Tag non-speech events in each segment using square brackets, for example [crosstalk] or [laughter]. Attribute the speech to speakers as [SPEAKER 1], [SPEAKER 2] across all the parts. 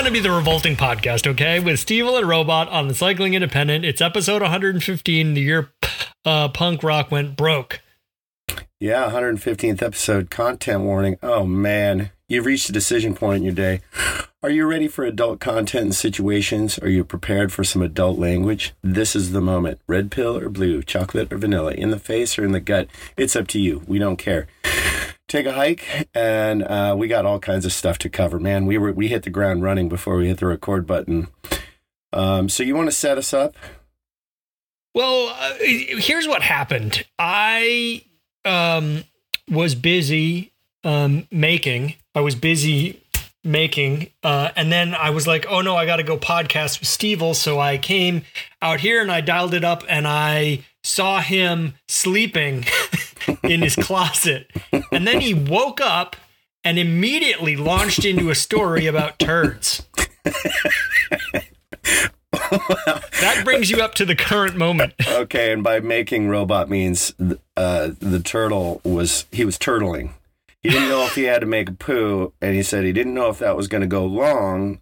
[SPEAKER 1] Going to be the Revolting Podcast, okay? With Steve and Robot on the Cycling Independent. It's episode 115, the year uh, punk rock went broke.
[SPEAKER 2] Yeah, 115th episode, content warning. Oh man, you've reached a decision point in your day. Are you ready for adult content and situations? Are you prepared for some adult language? This is the moment. Red pill or blue, chocolate or vanilla, in the face or in the gut. It's up to you. We don't care. Take a hike, and uh, we got all kinds of stuff to cover. Man, we were we hit the ground running before we hit the record button. Um, so you want to set us up?
[SPEAKER 1] Well, uh, here's what happened. I um, was busy um, making. I was busy making, uh, and then I was like, "Oh no, I got to go podcast with Stevel." So I came out here and I dialed it up, and I saw him sleeping [laughs] in his closet, and then he woke up and immediately launched into a story about turds. that brings you up to the current moment.
[SPEAKER 2] Okay, and by making robot means uh, the turtle was he was turtling. He didn't know if he had to make a poo, and he said he didn't know if that was going to go long.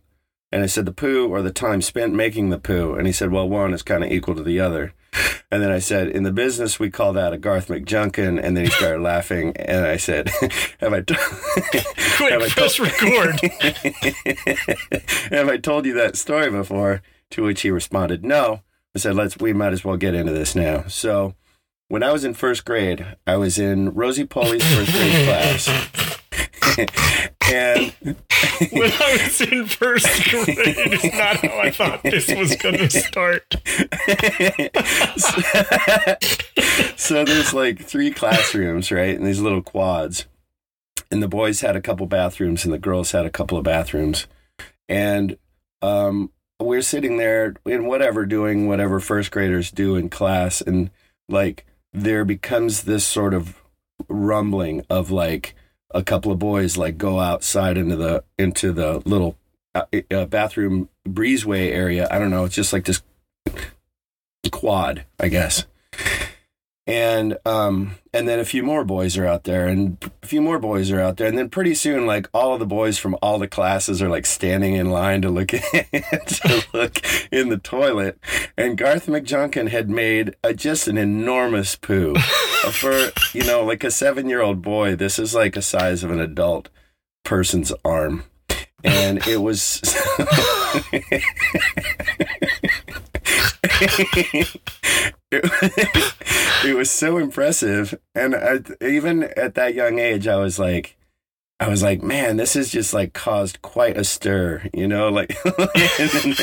[SPEAKER 2] And I said the poo or the time spent making the poo, and he said, well, one is kind of equal to the other. And then I said, in the business, we call that a Garth McJunkin. And then he started laughing. And I said, [laughs] have I, t- [laughs]
[SPEAKER 1] Quick, have I press record. [laughs]
[SPEAKER 2] have I told you that story before? To which he responded, no. I said, let's, we might as well get into this now. So when I was in first grade, I was in Rosie Polly's first grade class. And [laughs]
[SPEAKER 1] when I was in first grade, it's not how I thought this was going to start.
[SPEAKER 2] so, [laughs] so there's like three classrooms, right? And these little quads. And the boys had a couple bathrooms and the girls had a couple of bathrooms. And um, we're sitting there in whatever, doing whatever first graders do in class. And like, there becomes this sort of rumbling of like, a couple of boys like go outside into the into the little uh, uh, bathroom breezeway area. I don't know. It's just like this quad, I guess. And um and then a few more boys are out there and a few more boys are out there. And then pretty soon like all of the boys from all the classes are like standing in line to look [laughs] to look in the toilet. And Garth McJunkin had made a, just an enormous poo. For you know like a 7-year-old boy this is like a size of an adult person's arm. And it was [laughs] [laughs] it, [laughs] it, was so impressive. And I, even at that young age i was like i was like man this has just like caused quite a stir you know like [laughs] and, then,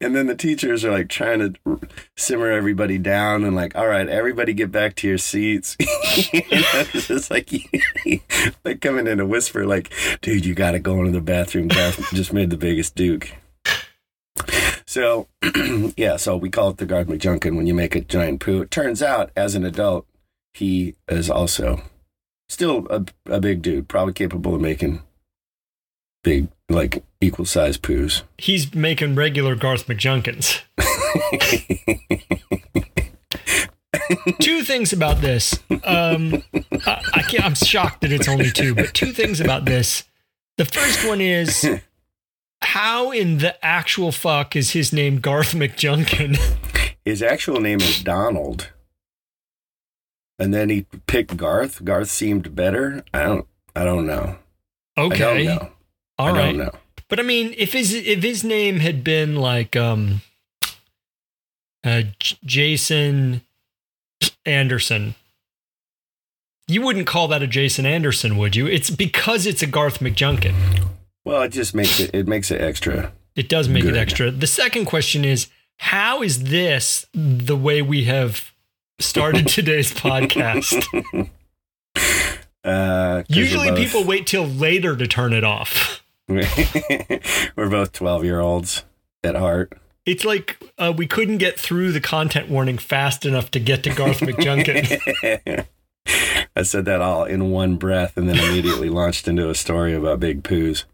[SPEAKER 2] and then the teachers are like trying to simmer everybody down and like all right everybody get back to your seats. [laughs] You know, it's just like like coming in a whisper like dude you gotta go into the bathroom. Just made the biggest duke so, [clears throat] yeah, so we call it the Garth McJunkin when you make a giant poo. It turns out, as an adult, he is also still a, a big dude, probably capable of making big, like equal size poos.
[SPEAKER 1] He's making regular Garth McJunkins. [laughs] two things about this. Um, I, I can't, I'm shocked that it's only two, but two things about this. The first one is [laughs] how in the actual fuck is his name Garth McJunkin? [laughs]
[SPEAKER 2] His actual name is Donald. And then he picked Garth. Garth seemed better. I don't I don't know.
[SPEAKER 1] Okay.
[SPEAKER 2] I don't know.
[SPEAKER 1] All
[SPEAKER 2] I
[SPEAKER 1] right.
[SPEAKER 2] don't know.
[SPEAKER 1] But I mean, if his if his name had been like um uh, J- Jason Anderson, you wouldn't call that a Jason Anderson, would you? It's because it's a Garth McJunkin.
[SPEAKER 2] Well, it just makes it it makes it extra.
[SPEAKER 1] It does make
[SPEAKER 2] Good.
[SPEAKER 1] it extra. The second question is how is this the way we have started [laughs] today's podcast.
[SPEAKER 2] Uh,
[SPEAKER 1] Usually people wait till later to turn it off. [laughs]
[SPEAKER 2] we're both 12 year olds at heart.
[SPEAKER 1] It's like uh, we couldn't get through the content warning fast enough to get to Garth McJunkin. [laughs]
[SPEAKER 2] I said that all in one breath and then immediately launched into a story about big poos.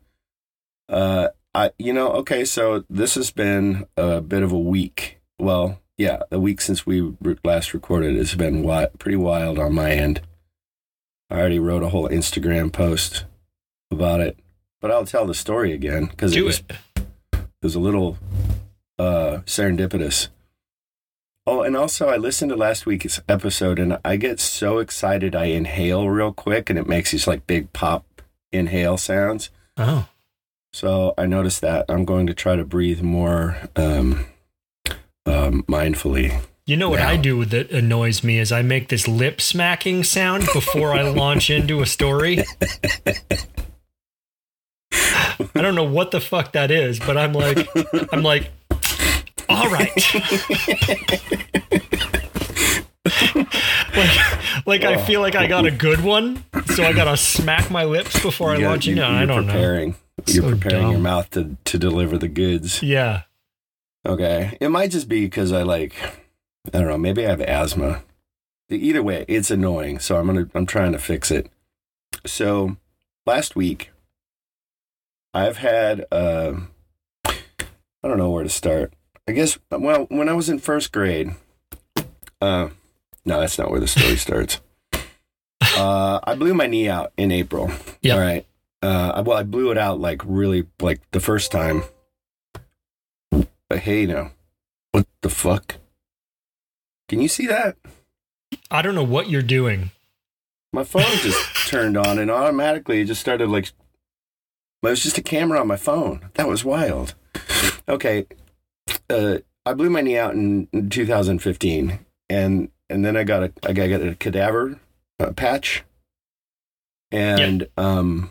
[SPEAKER 2] Uh, I, you know, okay, so this has been a bit of a week. Well, yeah, a week since we last recorded. It's been wi- pretty wild on my end. I already wrote a whole Instagram post about it, but I'll tell the story again because it was
[SPEAKER 1] it.
[SPEAKER 2] it was a little uh, serendipitous. Oh, and also I listened to last week's episode and I get so excited I inhale real quick and it makes these like big pop inhale sounds.
[SPEAKER 1] Oh,
[SPEAKER 2] So I noticed that I'm going to try to breathe more um, um, mindfully.
[SPEAKER 1] you know what
[SPEAKER 2] Yeah.
[SPEAKER 1] I do that annoys me is I make this lip smacking sound before I launch into a story. I don't know what the fuck that is, but I'm like, I'm like, all right. like, like I feel like I got a good one, so I gotta smack my lips before I
[SPEAKER 2] got-
[SPEAKER 1] launch
[SPEAKER 2] you-
[SPEAKER 1] into. it. I don't know.
[SPEAKER 2] You're
[SPEAKER 1] So
[SPEAKER 2] preparing your mouth to, to deliver the goods.
[SPEAKER 1] Yeah.
[SPEAKER 2] Okay. It might just be because I like, I don't know, maybe I have asthma. Either way, it's annoying. So I'm going to, I'm trying to fix it. So last week, I've had, uh, I don't know where to start. I guess, well, when I was in first grade, uh, no, that's not where the story starts. [laughs] Uh, I blew my knee out in April.
[SPEAKER 1] Yeah.
[SPEAKER 2] All right. Uh, well, I blew it out like really, like the first time. But hey, now, what the fuck? Can you see that?
[SPEAKER 1] I don't know what you're doing.
[SPEAKER 2] My phone just [laughs] turned on and automatically it just started like. It was just a camera on my phone. That was wild. Okay, uh, I blew my knee out in, in 2015, and and then I got a I got a cadaver uh, patch, and um,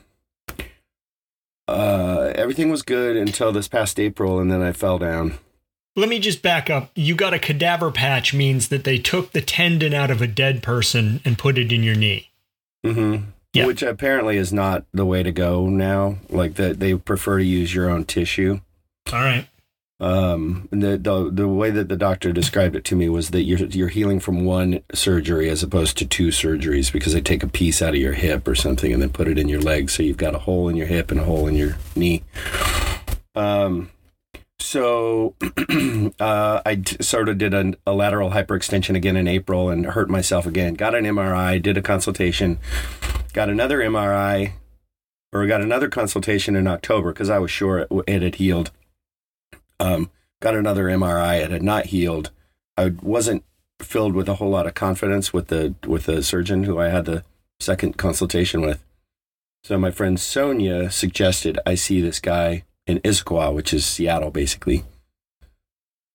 [SPEAKER 2] uh, everything was good until this past April, and then I fell down.
[SPEAKER 1] Let me just back up. You got a cadaver patch means that they took the tendon out of a dead person and put it in your knee.
[SPEAKER 2] Mm-hmm.
[SPEAKER 1] Yeah.
[SPEAKER 2] Which apparently is not the way to go now. Like that, they prefer to use your own tissue.
[SPEAKER 1] All right.
[SPEAKER 2] Um, the, the the way that the doctor described it to me was that you're you're healing from one surgery as opposed to two surgeries because they take a piece out of your hip or something and then put it in your leg, so you've got a hole in your hip and a hole in your knee. Um, so [clears throat] uh, I d- sort of did a, a lateral hyperextension again in April and hurt myself again. Got an MRI, did a consultation, got another MRI, or got another consultation in October because I was sure it, it had healed. Um, got another MRI. It had not healed. I wasn't filled with a whole lot of confidence with the with the surgeon who I had the second consultation with. So my friend Sonia suggested I see this guy in Issaquah, which is Seattle, basically.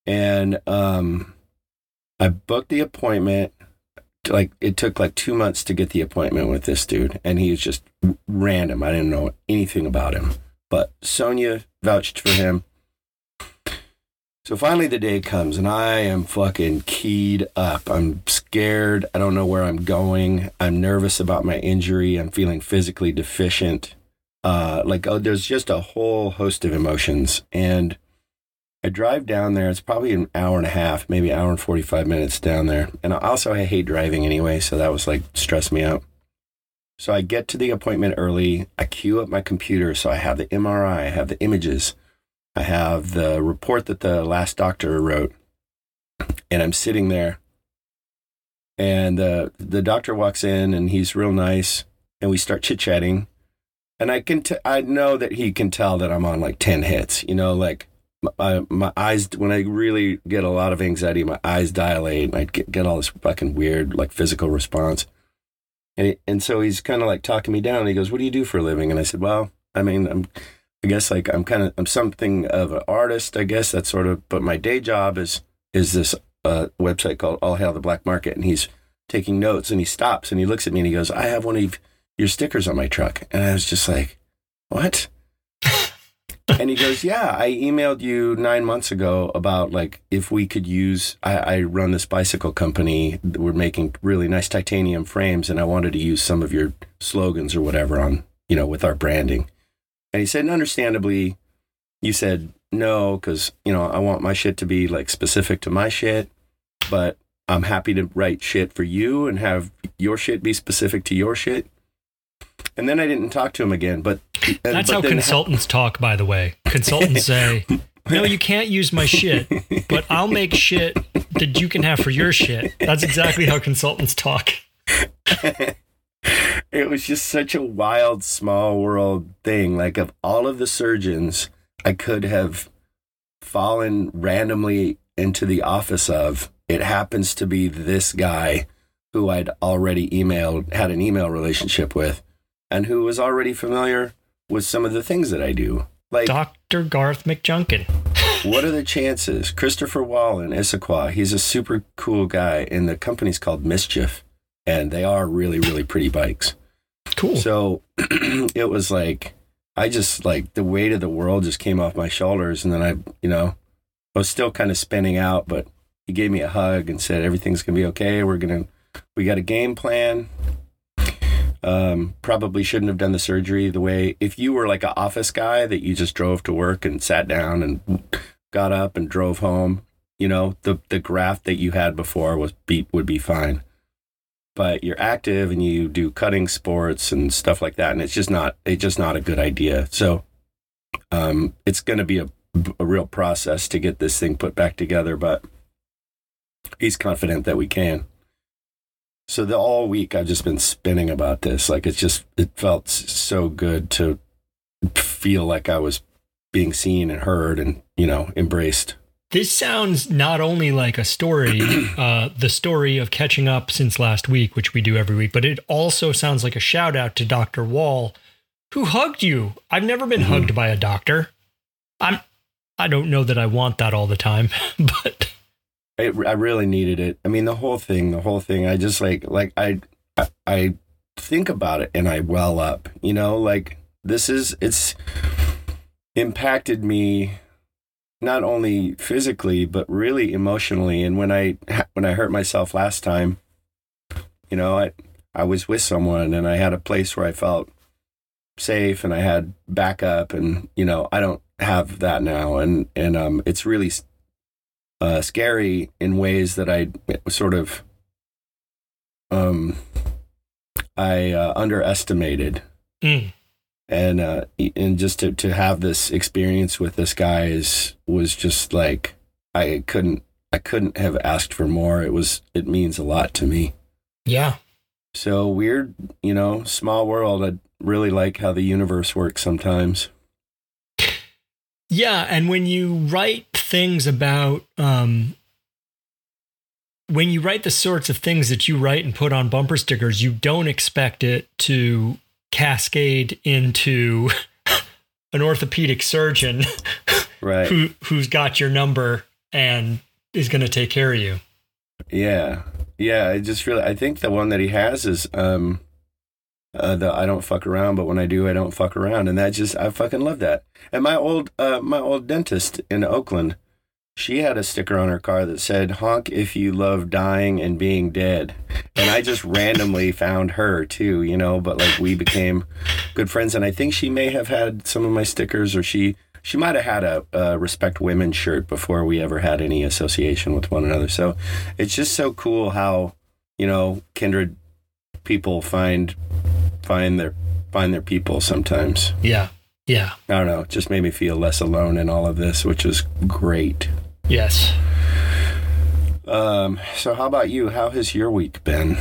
[SPEAKER 2] And um, I booked the appointment. Like it took like two months to get the appointment with this dude, and he was just random. I didn't know anything about him, but Sonia vouched for him. So finally, the day comes, and I am fucking keyed up. I'm scared. I don't know where I'm going. I'm nervous about my injury. I'm feeling physically deficient. Uh, like, oh, there's just a whole host of emotions. And I drive down there. It's probably an hour and a half, maybe an hour and 45 minutes down there. And also, I hate driving anyway. So that was like stressed me out. So I get to the appointment early. I queue up my computer. So I have the MRI, I have the images. I have the report that the last doctor wrote, and I'm sitting there. And uh, the doctor walks in, and he's real nice, and we start chit chatting. And I can, t- I know that he can tell that I'm on like ten hits. You know, like my, my eyes when I really get a lot of anxiety, my eyes dilate, and I get, get all this fucking weird like physical response. And he, and so he's kind of like talking me down. And he goes, "What do you do for a living?" And I said, "Well, I mean, I'm." I guess like I'm kind of I'm something of an artist. I guess that's sort of. But my day job is is this uh, website called All Hail the Black Market, and he's taking notes. And he stops and he looks at me and he goes, "I have one of your stickers on my truck." And I was just like, "What?" [laughs] and he goes, Yeah, I emailed you nine months ago about like if we could use, I, I run this bicycle company. We're making really nice titanium frames, and I wanted to use some of your slogans or whatever on, you know, with our branding. And he said, and understandably, you said no, because, you know, I want my shit to be like specific to my shit, but I'm happy to write shit for you and have your shit be specific to your shit. And then I didn't talk to him again, but
[SPEAKER 1] That's
[SPEAKER 2] but
[SPEAKER 1] how consultants talk, by the way. Consultants say, no, you can't use my shit, but I'll make shit that you can have for your shit. That's exactly how consultants talk. [laughs]
[SPEAKER 2] it was just such a wild small world thing like of all of the surgeons i could have fallen randomly into the office of it happens to be this guy who i'd already emailed had an email relationship with and who was already familiar with some of the things that i do like
[SPEAKER 1] Dr. Garth McJunkin.
[SPEAKER 2] what are the chances christopher wall in issaquah he's a super cool guy and the company's called mischief and they are really really pretty bikes
[SPEAKER 1] Cool.
[SPEAKER 2] so [clears throat] it was like I just like the weight of the world just came off my shoulders, and then I, you know, I was still kind of spinning out, but he gave me a hug and said everything's gonna be okay. We're gonna, we got a game plan. Um, probably shouldn't have done the surgery the way if you were like an office guy that you just drove to work and sat down and got up and drove home. You know, the the graft that you had before was beat would be fine but you're active and you do cutting sports and stuff like that and it's just not it's just not a good idea. So um it's going to be a, a real process to get this thing put back together but he's confident that we can. So the all week i've just been spinning about this like it's just it felt so good to feel like i was being seen and heard and you know embraced
[SPEAKER 1] This sounds not only like a story, [clears throat] uh, the story of catching up since last week, which we do every week, but it also sounds like a shout out to Dr. Wall, who hugged you. I've never been
[SPEAKER 2] Mhm.
[SPEAKER 1] hugged by a doctor. I'm. I don't know that I want that all the time, [laughs] but
[SPEAKER 2] I, I really needed it. I mean, the whole thing, the whole thing. I just like, like I, I, I think about it and I well up. You know, like this is it's impacted me not only physically but really emotionally. And when I [laughs] when I hurt myself last time, you know, I I was with someone and I had a place where I felt safe and I had backup, and you know, I don't have that now, and and um, it's really uh, scary in ways that I sort of um I uh, underestimated
[SPEAKER 1] Mm.
[SPEAKER 2] And uh and just to to have this experience with this guy is was just like I couldn't I couldn't have asked for more. It was it means a lot to me.
[SPEAKER 1] Yeah,
[SPEAKER 2] so weird you know small world. I really like how the universe works sometimes.
[SPEAKER 1] Yeah, and when you write things about um when you write the sorts of things that you write and put on bumper stickers, you don't expect it to cascade into [laughs] an orthopedic surgeon [laughs]
[SPEAKER 2] right
[SPEAKER 1] who who's got your number and is going to take care of you.
[SPEAKER 2] Yeah, yeah. I just really, I think the one that he has is um, uh, the I don't fuck around, but when I do, I don't fuck around, and that just I fucking love that. And my old, uh, my old dentist in Oakland, she had a sticker on her car that said "Honk if you love dying and being dead," and I just randomly found her too, you know. But like we became good friends, and I think she may have had some of my stickers, or she. She might have had a, a respect women shirt before we ever had any association with one another. So it's just so cool how you know kindred people find find their find their people sometimes
[SPEAKER 1] Yeah. Yeah.
[SPEAKER 2] i don't know it just made me feel less alone in all of this which was great
[SPEAKER 1] Yes.
[SPEAKER 2] um so how about you? How has your week been?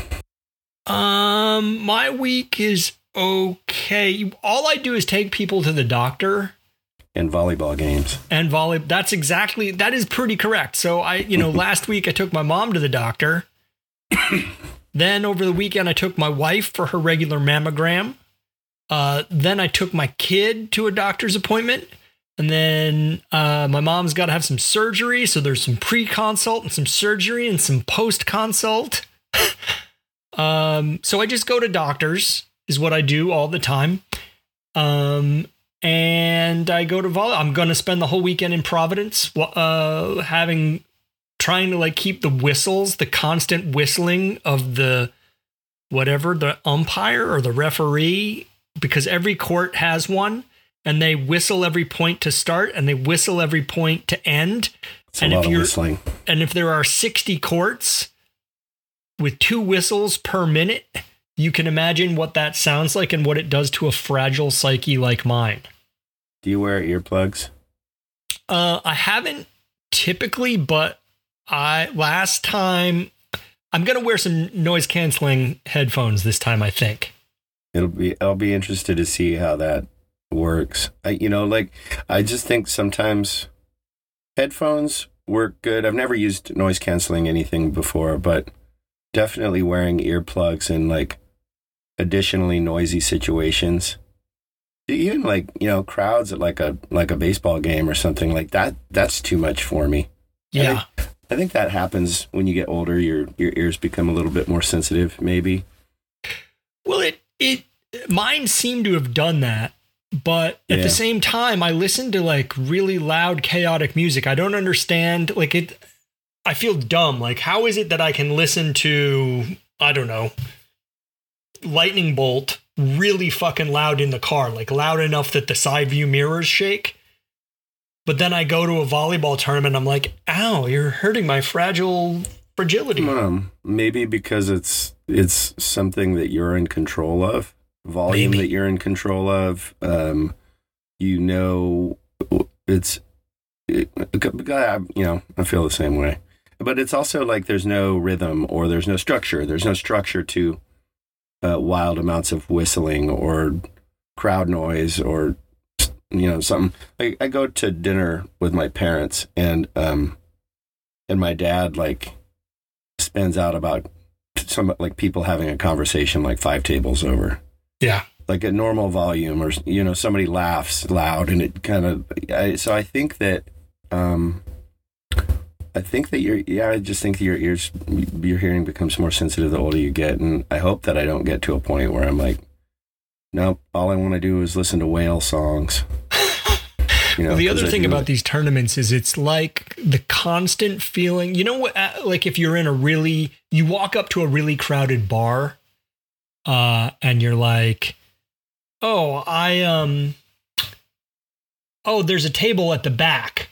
[SPEAKER 1] Um my week is okay. All I do is take people to the doctor.
[SPEAKER 2] And volleyball games.
[SPEAKER 1] And volley that's exactly that is pretty correct. So i you know [laughs] last week i took my mom to the doctor. [coughs] Then over the weekend i took my wife for her regular mammogram. Uh, then i took my kid to a doctor's appointment and then uh, my mom's got to have some surgery so there's some pre-consult and some surgery and some post-consult [laughs] um, so i just go to doctors is what i do all the time um, and I go to volley. I'm going to spend the whole weekend in Providence, uh, having trying to like keep the whistles, the constant whistling of the whatever the umpire or the referee, because every court has one, and they whistle every point to start and they whistle every point to end.
[SPEAKER 2] It's
[SPEAKER 1] and
[SPEAKER 2] a
[SPEAKER 1] if you're
[SPEAKER 2] whistling.
[SPEAKER 1] and if there are 60 courts with two whistles per minute, you can imagine what that sounds like and what it does to a fragile psyche like mine.
[SPEAKER 2] Do you wear earplugs?
[SPEAKER 1] Uh, I haven't typically, but I last time I'm gonna wear some noise canceling headphones this time. I think.
[SPEAKER 2] It'll be. I'll be interested to see how that works. I, you know, like I just think sometimes headphones work good. I've never used noise canceling anything before, but definitely wearing earplugs in like additionally noisy situations. Even like you know crowds at like a like a baseball game or something like that. That's too much for me.
[SPEAKER 1] Yeah.
[SPEAKER 2] I think that happens when you get older. Your your ears become a little bit more sensitive, maybe.
[SPEAKER 1] Well, it it mine seem to have done that, but at
[SPEAKER 2] Yeah.
[SPEAKER 1] the same time, I listen to like really loud, chaotic music. I don't understand. Like it, I feel dumb. Like how is it that I can listen to I don't know, lightning bolt really fucking loud in the car, like loud enough that the side view mirrors shake. But then I go to a volleyball tournament. I'm like, ow, you're hurting my fragile fragility.
[SPEAKER 2] Um, maybe because it's it's something that you're in control of, volume
[SPEAKER 1] Maybe.
[SPEAKER 2] that you're in control of. Um, you know, it's it, I- you know I feel the same way, but it's also like there's no rhythm or there's no structure. There's no structure to uh, wild amounts of whistling or crowd noise or you know something. I, I go to dinner with my parents and um and my dad like spends out about some like people having a conversation like five tables over
[SPEAKER 1] Yeah.
[SPEAKER 2] like a normal volume or you know somebody laughs loud and it kind of I, so i think that um i think that your yeah i just think that your ears your hearing becomes more sensitive the older you get and i hope that i don't get to a point where i'm like nope all i want to do is listen to whale songs you know
[SPEAKER 1] well, the other thing about these tournaments is it's like the constant feeling. You know what? uh, Like if you're in a really, you walk up to a really crowded bar, uh, and you're like, "Oh, I um, oh, there's a table at the back."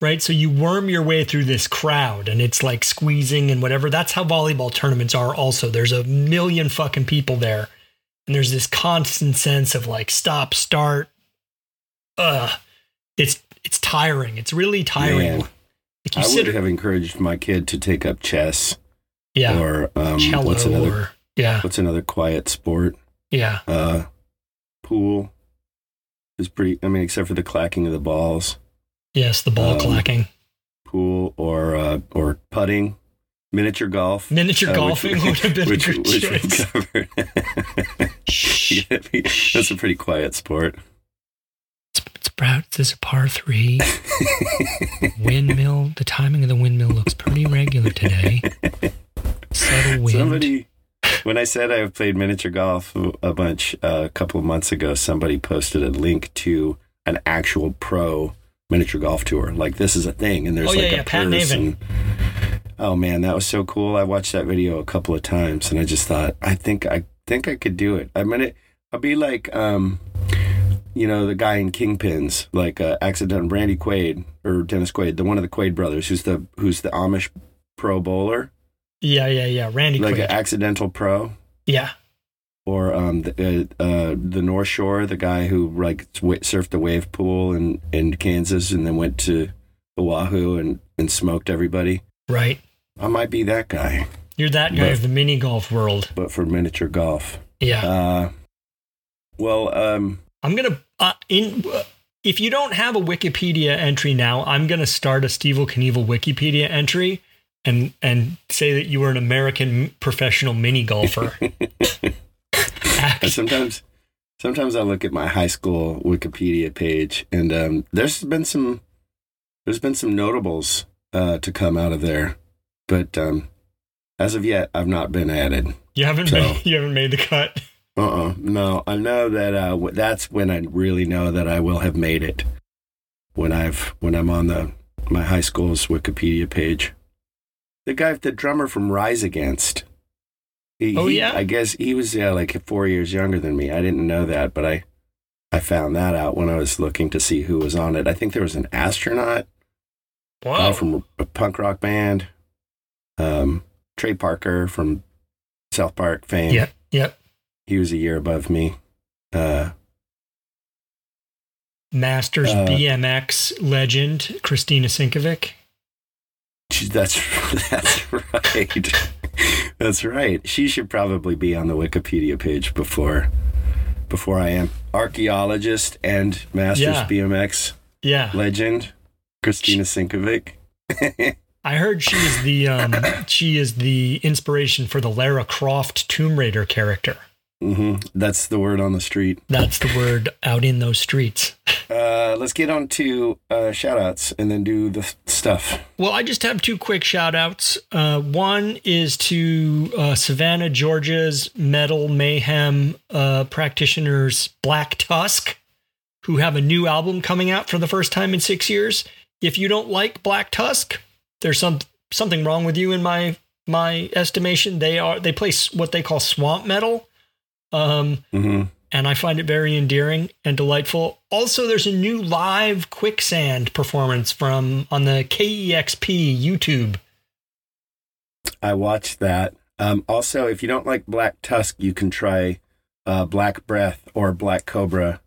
[SPEAKER 1] Right, so you worm your way through this crowd, and it's like squeezing and whatever. That's how volleyball tournaments are. Also, there's a million fucking people there, and there's this constant sense of like stop, start, uh it's it's tiring it's really tiring
[SPEAKER 2] Man.
[SPEAKER 1] like
[SPEAKER 2] i would have encouraged my kid to take up chess
[SPEAKER 1] yeah
[SPEAKER 2] or um,
[SPEAKER 1] cello
[SPEAKER 2] what's another
[SPEAKER 1] or yeah.
[SPEAKER 2] What's another quiet sport?
[SPEAKER 1] Yeah.
[SPEAKER 2] Uh pool is pretty i mean except for the clacking of the balls.
[SPEAKER 1] Yes the ball
[SPEAKER 2] Um,
[SPEAKER 1] clacking.
[SPEAKER 2] pool or uh or putting. Miniature golf.
[SPEAKER 1] Miniature
[SPEAKER 2] uh,
[SPEAKER 1] golfing
[SPEAKER 2] which,
[SPEAKER 1] would have been
[SPEAKER 2] which,
[SPEAKER 1] a good
[SPEAKER 2] which
[SPEAKER 1] choice.
[SPEAKER 2] covered. [laughs] That's a pretty quiet sport.
[SPEAKER 1] It's, it's this is a par three. [laughs] Windmill the timing of the windmill looks pretty regular today. [laughs] Subtle wind.
[SPEAKER 2] Somebody when i said i've played miniature golf a bunch uh, a couple of months ago somebody posted a link to an actual pro miniature golf tour. Like this is a thing and there's
[SPEAKER 1] Oh,
[SPEAKER 2] like
[SPEAKER 1] yeah,
[SPEAKER 2] a
[SPEAKER 1] Navin.
[SPEAKER 2] and oh man that was so cool. I watched that video a couple of times and i just thought i think i think i could do it. I mean it i'll be like um you know the guy in kingpins like uh, accident randy quaid or dennis quaid the one of the quaid brothers who's the who's the amish pro bowler
[SPEAKER 1] yeah yeah yeah. Randy
[SPEAKER 2] like
[SPEAKER 1] Quaid.
[SPEAKER 2] an accidental pro?
[SPEAKER 1] Yeah.
[SPEAKER 2] Or um the uh, uh the north shore the guy who like surfed the wave pool in in kansas and then went to oahu and and smoked everybody?
[SPEAKER 1] Right.
[SPEAKER 2] I might be that guy.
[SPEAKER 1] You're that guy
[SPEAKER 2] But-
[SPEAKER 1] of the mini golf world.
[SPEAKER 2] But for miniature golf.
[SPEAKER 1] Yeah.
[SPEAKER 2] Uh well um
[SPEAKER 1] I'm gonna uh, in uh, if you don't have a Wikipedia entry now, I'm gonna start a Steve Knievel Wikipedia entry and and say that you were an American professional mini golfer. [laughs]
[SPEAKER 2] Sometimes sometimes I look at my high school Wikipedia page and um, there's been some there's been some notables uh, to come out of there, but um, as of yet I've not been added.
[SPEAKER 1] you haven't
[SPEAKER 2] So-
[SPEAKER 1] made, [laughs] you haven't made the cut.
[SPEAKER 2] Uh uh No, I know that uh, that's when I really know that I will have made it. When I've when I'm on the my high school's Wikipedia page. The guy, the drummer from Rise Against. He,
[SPEAKER 1] Oh,
[SPEAKER 2] he-
[SPEAKER 1] yeah?
[SPEAKER 2] I guess he was yeah, like four years younger than me. I didn't know that, but I I found that out when I was looking to see who was on it. I think there was an astronaut
[SPEAKER 1] Wow.
[SPEAKER 2] from a punk rock band. Um, Trey Parker from South Park fame.
[SPEAKER 1] Yep. Yep.
[SPEAKER 2] He was a year above me. Uh,
[SPEAKER 1] Masters
[SPEAKER 2] Uh,
[SPEAKER 1] BMX legend Christina Sinkovic. [laughs]
[SPEAKER 2] that's that's right. that's right. She should probably be on the Wikipedia page before before I am. Archaeologist and Masters
[SPEAKER 1] Yeah.
[SPEAKER 2] BMX
[SPEAKER 1] Yeah.
[SPEAKER 2] legend, Christina Sinkovic.
[SPEAKER 1] I heard she is the um, [coughs] she is the inspiration for the Lara Croft Tomb Raider character.
[SPEAKER 2] Hmm That's the word on the street.
[SPEAKER 1] That's the word out in those streets.
[SPEAKER 2] Uh, let's get on to uh, shout outs and then do the stuff.
[SPEAKER 1] Well, I just have two quick shout outs. Uh, one is to uh, Savannah, Georgia's Metal Mayhem uh, practitioners, Black Tusk, who have a new album coming out for the first time in six years. If you don't like Black Tusk, there's some something wrong with you in my my estimation. They are they play what they call swamp metal. Um,
[SPEAKER 2] hmm
[SPEAKER 1] and I find it very endearing and delightful. Also, there's a new live quicksand performance from on the KEXP YouTube.
[SPEAKER 2] I watched that. Um, also, if you don't like Black Tusk, you can try uh, Black Breath or Black Cobra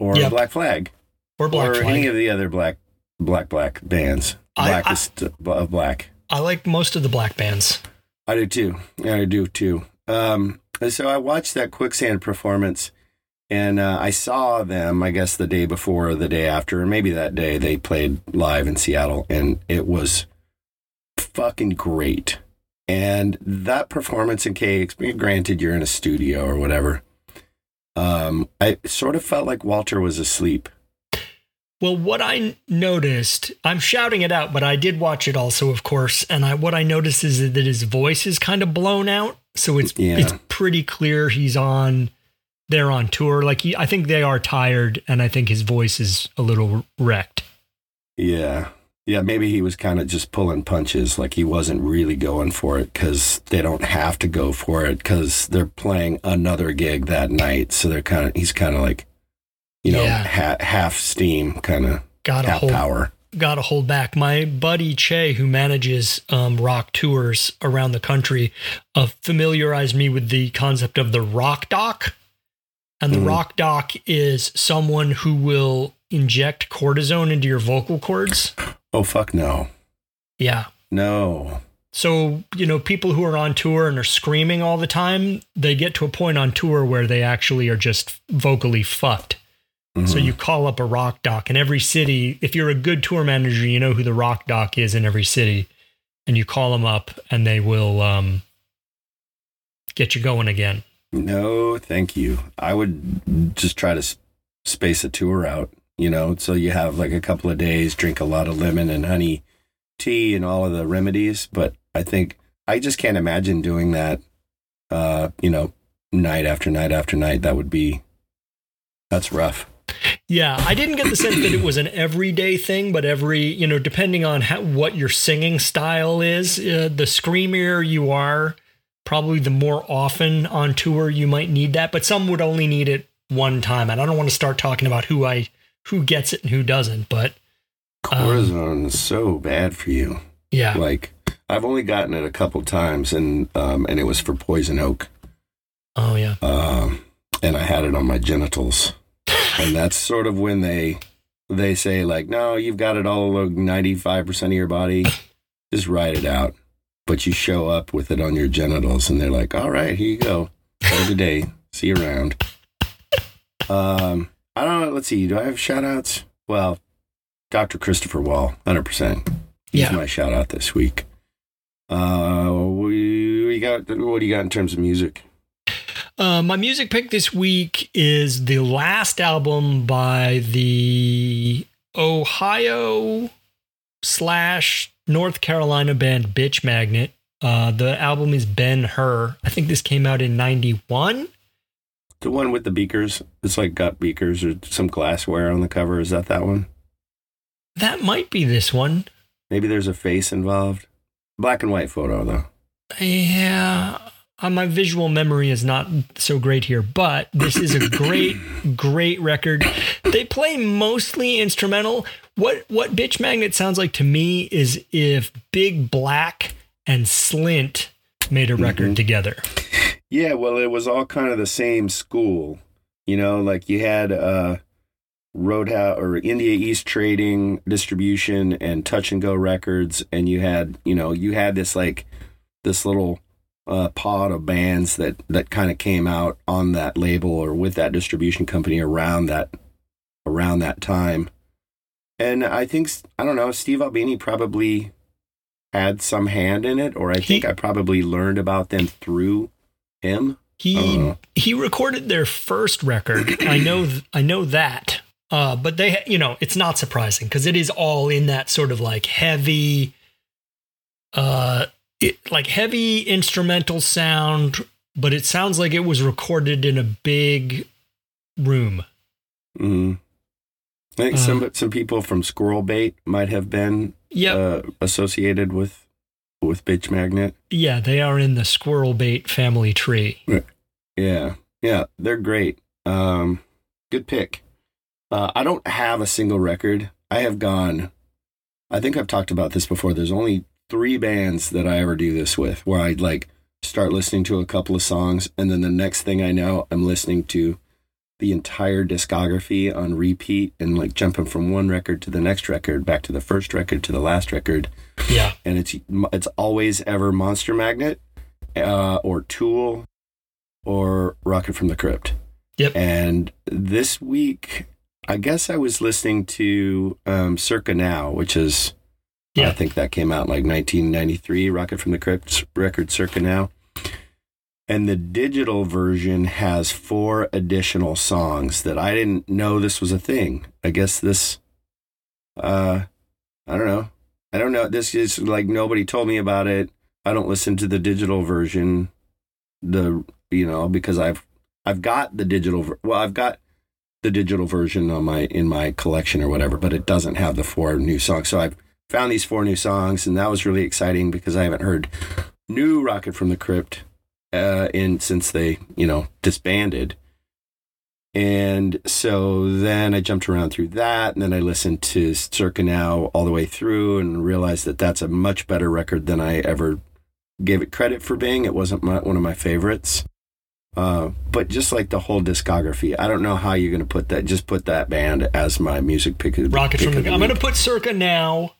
[SPEAKER 2] or
[SPEAKER 1] Yep.
[SPEAKER 2] Black Flag
[SPEAKER 1] Or Black
[SPEAKER 2] or
[SPEAKER 1] Flag.
[SPEAKER 2] any of the other black black black bands.
[SPEAKER 1] I- I-
[SPEAKER 2] Blackest of black.
[SPEAKER 1] I like most of the black bands.
[SPEAKER 2] I do too. I do too. Um, and so I watched that quicksand performance, and uh, I saw them. I guess the day before, or the day after, or maybe that day they played live in Seattle, and it was fucking great. And that performance in KX, granted, you're in a studio or whatever. Um, I sort of felt like Walter was asleep.
[SPEAKER 1] Well, what I noticed, I'm shouting it out, but I did watch it also, of course. And I, what I noticed is that his voice is kind of blown out, so it's
[SPEAKER 2] Yeah.
[SPEAKER 1] it's pretty clear he's on. They're on tour. Like he, I think they are tired, and I think his voice is a little wrecked.
[SPEAKER 2] Yeah. Yeah, maybe he was kind of just pulling punches, like he wasn't really going for it because they don't have to go for it because they're playing another gig that night. So they're kind of, he's kind of like, you know,
[SPEAKER 1] Yeah.
[SPEAKER 2] ha- half steam, kind of
[SPEAKER 1] Got
[SPEAKER 2] half power.
[SPEAKER 1] Got to hold back. My buddy Che, who manages um, rock tours around the country, uh, familiarized me with the concept of the rock doc. And the
[SPEAKER 2] Mhm.
[SPEAKER 1] rock doc is someone who will inject cortisone into your vocal cords.
[SPEAKER 2] Oh, fuck no.
[SPEAKER 1] Yeah.
[SPEAKER 2] No.
[SPEAKER 1] So, you know, people who are on tour and are screaming all the time, they get to a point on tour where they actually are just vocally fucked. So
[SPEAKER 2] Mhm.
[SPEAKER 1] you call up a rock doc in every city. If you're a good tour manager, you know who the rock doc is in every city, and you call them up, and they will um, get you going again.
[SPEAKER 2] No, thank you. I would just try to space a tour out, you know, so you have like a couple of days, drink a lot of lemon and honey tea and all of the remedies. But I think I just can't imagine doing that, uh, you know, night after night after night. That would be, that's rough.
[SPEAKER 1] Yeah, I didn't get the sense that it was an everyday thing, but every you know, depending on how, what your singing style is, uh, the screamier you are, probably the more often on tour you might need that. But some would only need it one time, and I don't want to start talking about who I who gets it and who doesn't. But Um,
[SPEAKER 2] Cortisone is so bad for you.
[SPEAKER 1] yeah,
[SPEAKER 2] Like, I've only gotten it a couple times and, um, and it was for poison oak.
[SPEAKER 1] oh yeah,
[SPEAKER 2] um, and I had it on my genitals, and that's sort of when they they say like, no, you've got it all ninety five percent of your body, [coughs] just ride it out. But you show up with it on your genitals, and they're like, all right, here you go, have a good day, see you around. Um, I don't know. Let's see. Do I have shout outs? Well, Dr. Christopher Wall, hundred percent. He's
[SPEAKER 1] Yeah.
[SPEAKER 2] my shout out this week. Uh, we, we got. What do you got in terms of music?
[SPEAKER 1] Uh, my music pick this week is the last album by the Ohio slash North Carolina band Bitch Magnet. Uh, the album is Ben Hur. I think this came out in 91.
[SPEAKER 2] The one with the beakers. It's like got beakers or some glassware on the cover. Is that that one?
[SPEAKER 1] That might be this one.
[SPEAKER 2] Maybe there's a face involved. Black and white photo though.
[SPEAKER 1] Yeah. Uh, my visual memory is not so great here, but this is a [coughs] great, great record. They play mostly instrumental. What what Bitch Magnet sounds like to me is if Big Black and Slint made a record
[SPEAKER 2] Mhm.
[SPEAKER 1] together.
[SPEAKER 2] Yeah, well, it was all kind of the same school. You know, like you had uh Roadhouse or India East Trading Distribution and Touch and Go Records, and you had, you know, you had this like this little uh, pod of bands that that kind of came out on that label or with that distribution company around that around that time. And I think I don't know, Steve Albini probably had some hand in it, or I think I probably learned about them through him.
[SPEAKER 1] He he recorded their first record. [clears throat] I know th- I know that. Uh, but they you know, it's not surprising because it is all in that sort of like heavy uh it, like heavy instrumental sound, but it sounds like it was recorded in a big room.
[SPEAKER 2] Mm. I think
[SPEAKER 1] Uh,
[SPEAKER 2] some some people from Squirrel Bait might have been
[SPEAKER 1] Yep.
[SPEAKER 2] uh, associated with with Bitch Magnet.
[SPEAKER 1] yeah, they are in the squirrel bait family tree.
[SPEAKER 2] Yeah, yeah, they're great. Um, good pick. Uh, I don't have a single record. I have gone. I think I've talked about this before. There's only three bands that I ever do this with, where I'd like start listening to a couple of songs, and then the next thing I know, I'm listening to the entire discography on repeat, and like jumping from one record to the next record, back to the first record to the last record
[SPEAKER 1] Yeah.
[SPEAKER 2] and it's it's always ever Monster Magnet, uh, or Tool, or Rocket from the Crypt.
[SPEAKER 1] Yep.
[SPEAKER 2] And this week, I guess I was listening to um, Circa Now, which is
[SPEAKER 1] Yeah.
[SPEAKER 2] I think that came out like 1993. Rocket from the Crypt record Circa Now. And the digital version has four additional songs that I didn't know this was a thing. I guess this, uh, I don't know. I don't know. This is like nobody told me about it. I don't listen to the digital version, the you know because I've I've got the digital. Well, I've got the digital version on my in my collection or whatever, but it doesn't have the four new songs. So I've found these four new songs, and that was really exciting because I haven't heard new Rocket from the Crypt uh, in since they you know disbanded. And so then I jumped around through that, and then I listened to Circa Now all the way through, and realized that that's a much better record than I ever gave it credit for being. It wasn't my, one of my favorites, uh, but just like the whole discography, I don't know how you're going to put that. Just put that band as my music pick.
[SPEAKER 1] Rocket
[SPEAKER 2] pick
[SPEAKER 1] from
[SPEAKER 2] of
[SPEAKER 1] the I'm going to put Circa now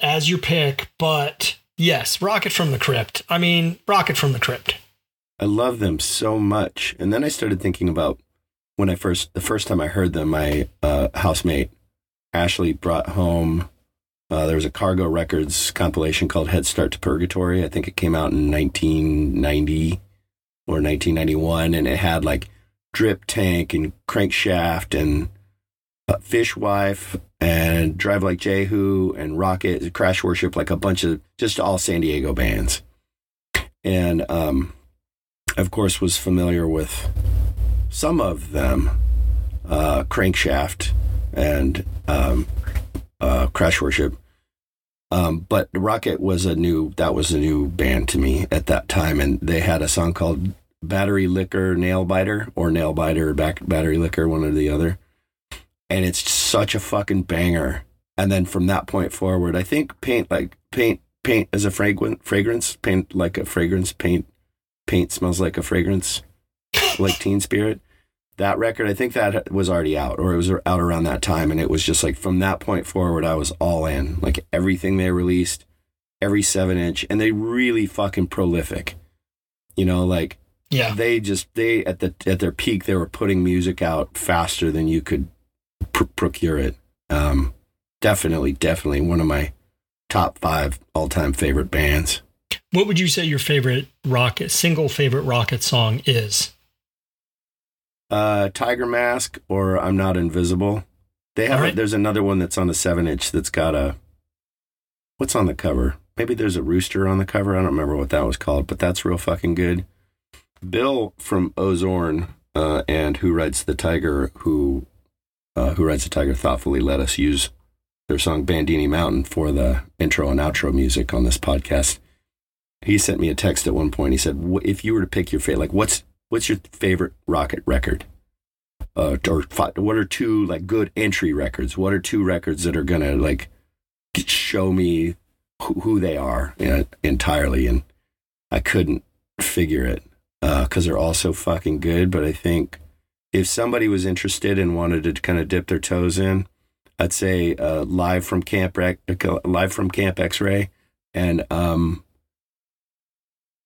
[SPEAKER 1] as your pick, but yes, Rocket from the Crypt. I mean, Rocket from the Crypt.
[SPEAKER 2] I love them so much. And then I started thinking about when I first, the first time I heard them, my uh, housemate Ashley brought home. Uh, there was a Cargo Records compilation called Head Start to Purgatory. I think it came out in 1990 or 1991, and it had like Drip Tank and Crankshaft and Fishwife and Drive Like Jehu and Rocket, Crash Worship, like a bunch of just all San Diego bands. And um, of course, was familiar with some of them, uh, Crankshaft and um, uh, Crash Worship. Um, but Rocket was a new that was a new band to me at that time, and they had a song called Battery Liquor Nail Biter or Nail Biter or back, Battery Liquor, one or the other. And it's such a fucking banger. And then from that point forward, I think paint like paint paint as a fragrance fragrance paint like a fragrance paint paint smells like a fragrance like Teen Spirit. That record, I think that was already out, or it was out around that time, and it was just like from that point forward, I was all in. Like everything they released, every seven inch, and they really fucking prolific. You know, like
[SPEAKER 1] Yeah.
[SPEAKER 2] they just they at the at their peak, they were putting music out faster than you could pr- procure it. Um, definitely, definitely one of my top five all time favorite bands.
[SPEAKER 1] What would you say your favorite Rocket, single favorite Rocket song is?
[SPEAKER 2] Uh, Tiger Mask or I'm Not Invisible. They have.
[SPEAKER 1] All
[SPEAKER 2] A, there's another one that's on a seven inch that's got a. What's on the cover? Maybe there's a rooster on the cover. I don't remember what that was called, but that's real fucking good. Bill from Ozorn uh, and Who Rides the Tiger, who uh, Who Rides the Tiger thoughtfully let us use their song Bandini Mountain for the intro and outro music on this podcast. He sent me a text at one point. He said, "If you were to pick your favorite, like what's what's your favorite Rocket record? Uh, or what are two like good entry records? What are two records that are gonna like show me who, who they are you know, entirely?" And I couldn't figure it because uh, they're all so fucking good. But I think if somebody was interested and wanted to kind of dip their toes in, I'd say uh, live from Camp live from Camp X Ray and um,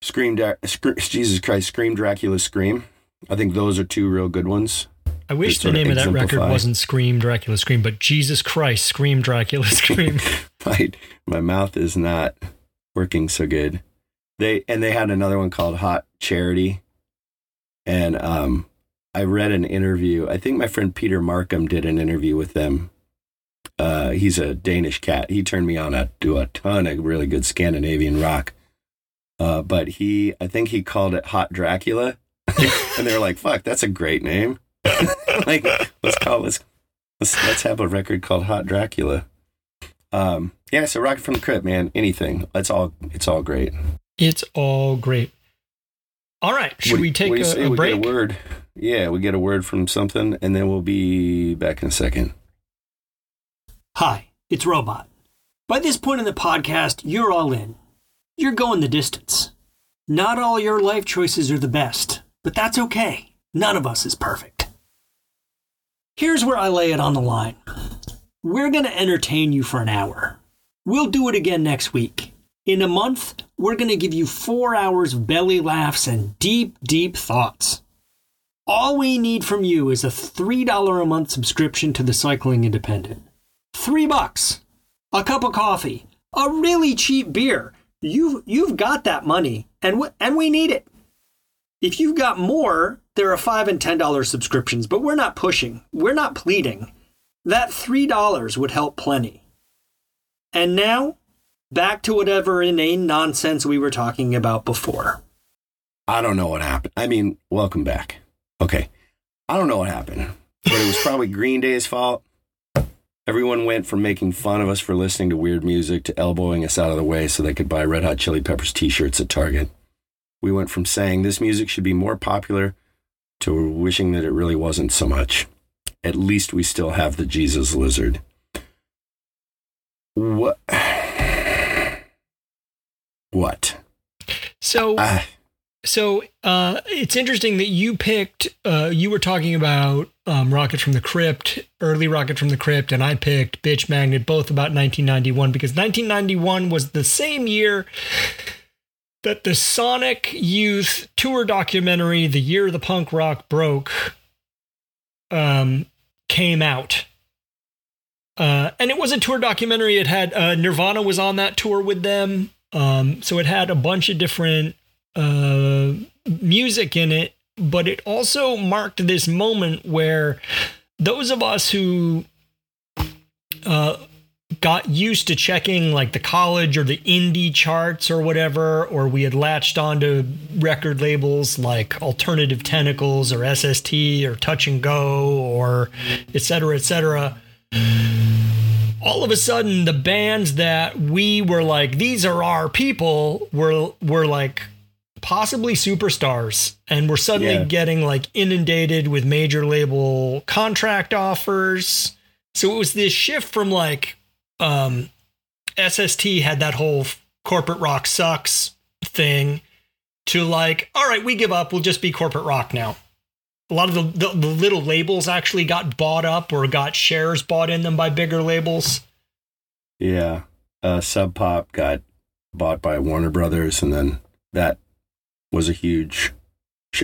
[SPEAKER 2] Scream, Sc- Jesus Christ, Scream Dracula Scream. I think those are two real good ones.
[SPEAKER 1] I wish the name of that record wasn't Scream Dracula Scream, but Jesus Christ, Scream Dracula [laughs] Scream.
[SPEAKER 2] my my mouth is not working so good. They and they had another one called Hot Charity, and um, I read an interview. I think my friend Peter Markham did an interview with them uh, he's a Danish cat. He turned me on to a ton of really good Scandinavian rock. Uh, but he, I think he called it Hot Dracula, [laughs] and they were like, "Fuck, that's a great name." [laughs] like, let's call this. Let's let's have a record called Hot Dracula. Um, yeah, so Rocket from the Crypt, man. Anything. It's all. It's all great.
[SPEAKER 1] It's all great. All right. Should what, we take a, a
[SPEAKER 2] we
[SPEAKER 1] break?
[SPEAKER 2] Get a word. Yeah, we get a word from something, and then we'll be back in a second.
[SPEAKER 3] Hi, it's Robot. By this point in the podcast, you're all in. You're going the distance. Not all your life choices are the best, but that's okay. None of us is perfect. Here's where I lay it on the line we're going to entertain you for an hour. We'll do it again next week. In a month, we're going to give you four hours of belly laughs and deep, deep thoughts. All we need from you is a $3 a month subscription to the Cycling Independent. Three bucks. A cup of coffee. A really cheap beer. You've, you've got that money, and, w- and we need it. If you've got more, there are five and ten dollar subscriptions, but we're not pushing. We're not pleading. That three dollars would help plenty. And now, back to whatever inane nonsense we were talking about before.
[SPEAKER 2] I don't know what happened. I mean, welcome back. Okay. I don't know what happened, but it was probably [laughs] Green Day's fault. Everyone went from making fun of us for listening to weird music to elbowing us out of the way so they could buy Red Hot Chili Peppers t shirts at Target. We went from saying this music should be more popular to wishing that it really wasn't so much. At least we still have the Jesus lizard. What? What?
[SPEAKER 1] So. Uh, so uh, it's interesting that you picked. Uh, you were talking about um, Rocket from the Crypt, early Rocket from the Crypt, and I picked Bitch Magnet, both about 1991 because 1991 was the same year that the Sonic Youth tour documentary, "The Year the Punk Rock Broke," um, came out. Uh, and it was a tour documentary. It had uh, Nirvana was on that tour with them. Um, so it had a bunch of different uh, music in it, but it also marked this moment where those of us who uh, got used to checking like the college or the indie charts or whatever, or we had latched onto record labels like Alternative Tentacles or SST or Touch and Go or et cetera, et cetera all of a sudden the bands that we were like these are our people were were like possibly superstars and we're suddenly yeah. getting like inundated with major label contract offers. So it was this shift from like um sst had that whole corporate rock sucks thing to like all right we give up. We'll just be corporate rock now a lot of the, the, the little labels actually got bought up or got shares bought in them by bigger labels.
[SPEAKER 2] Yeah. Uh sub pop got bought by warner brothers and then that was a huge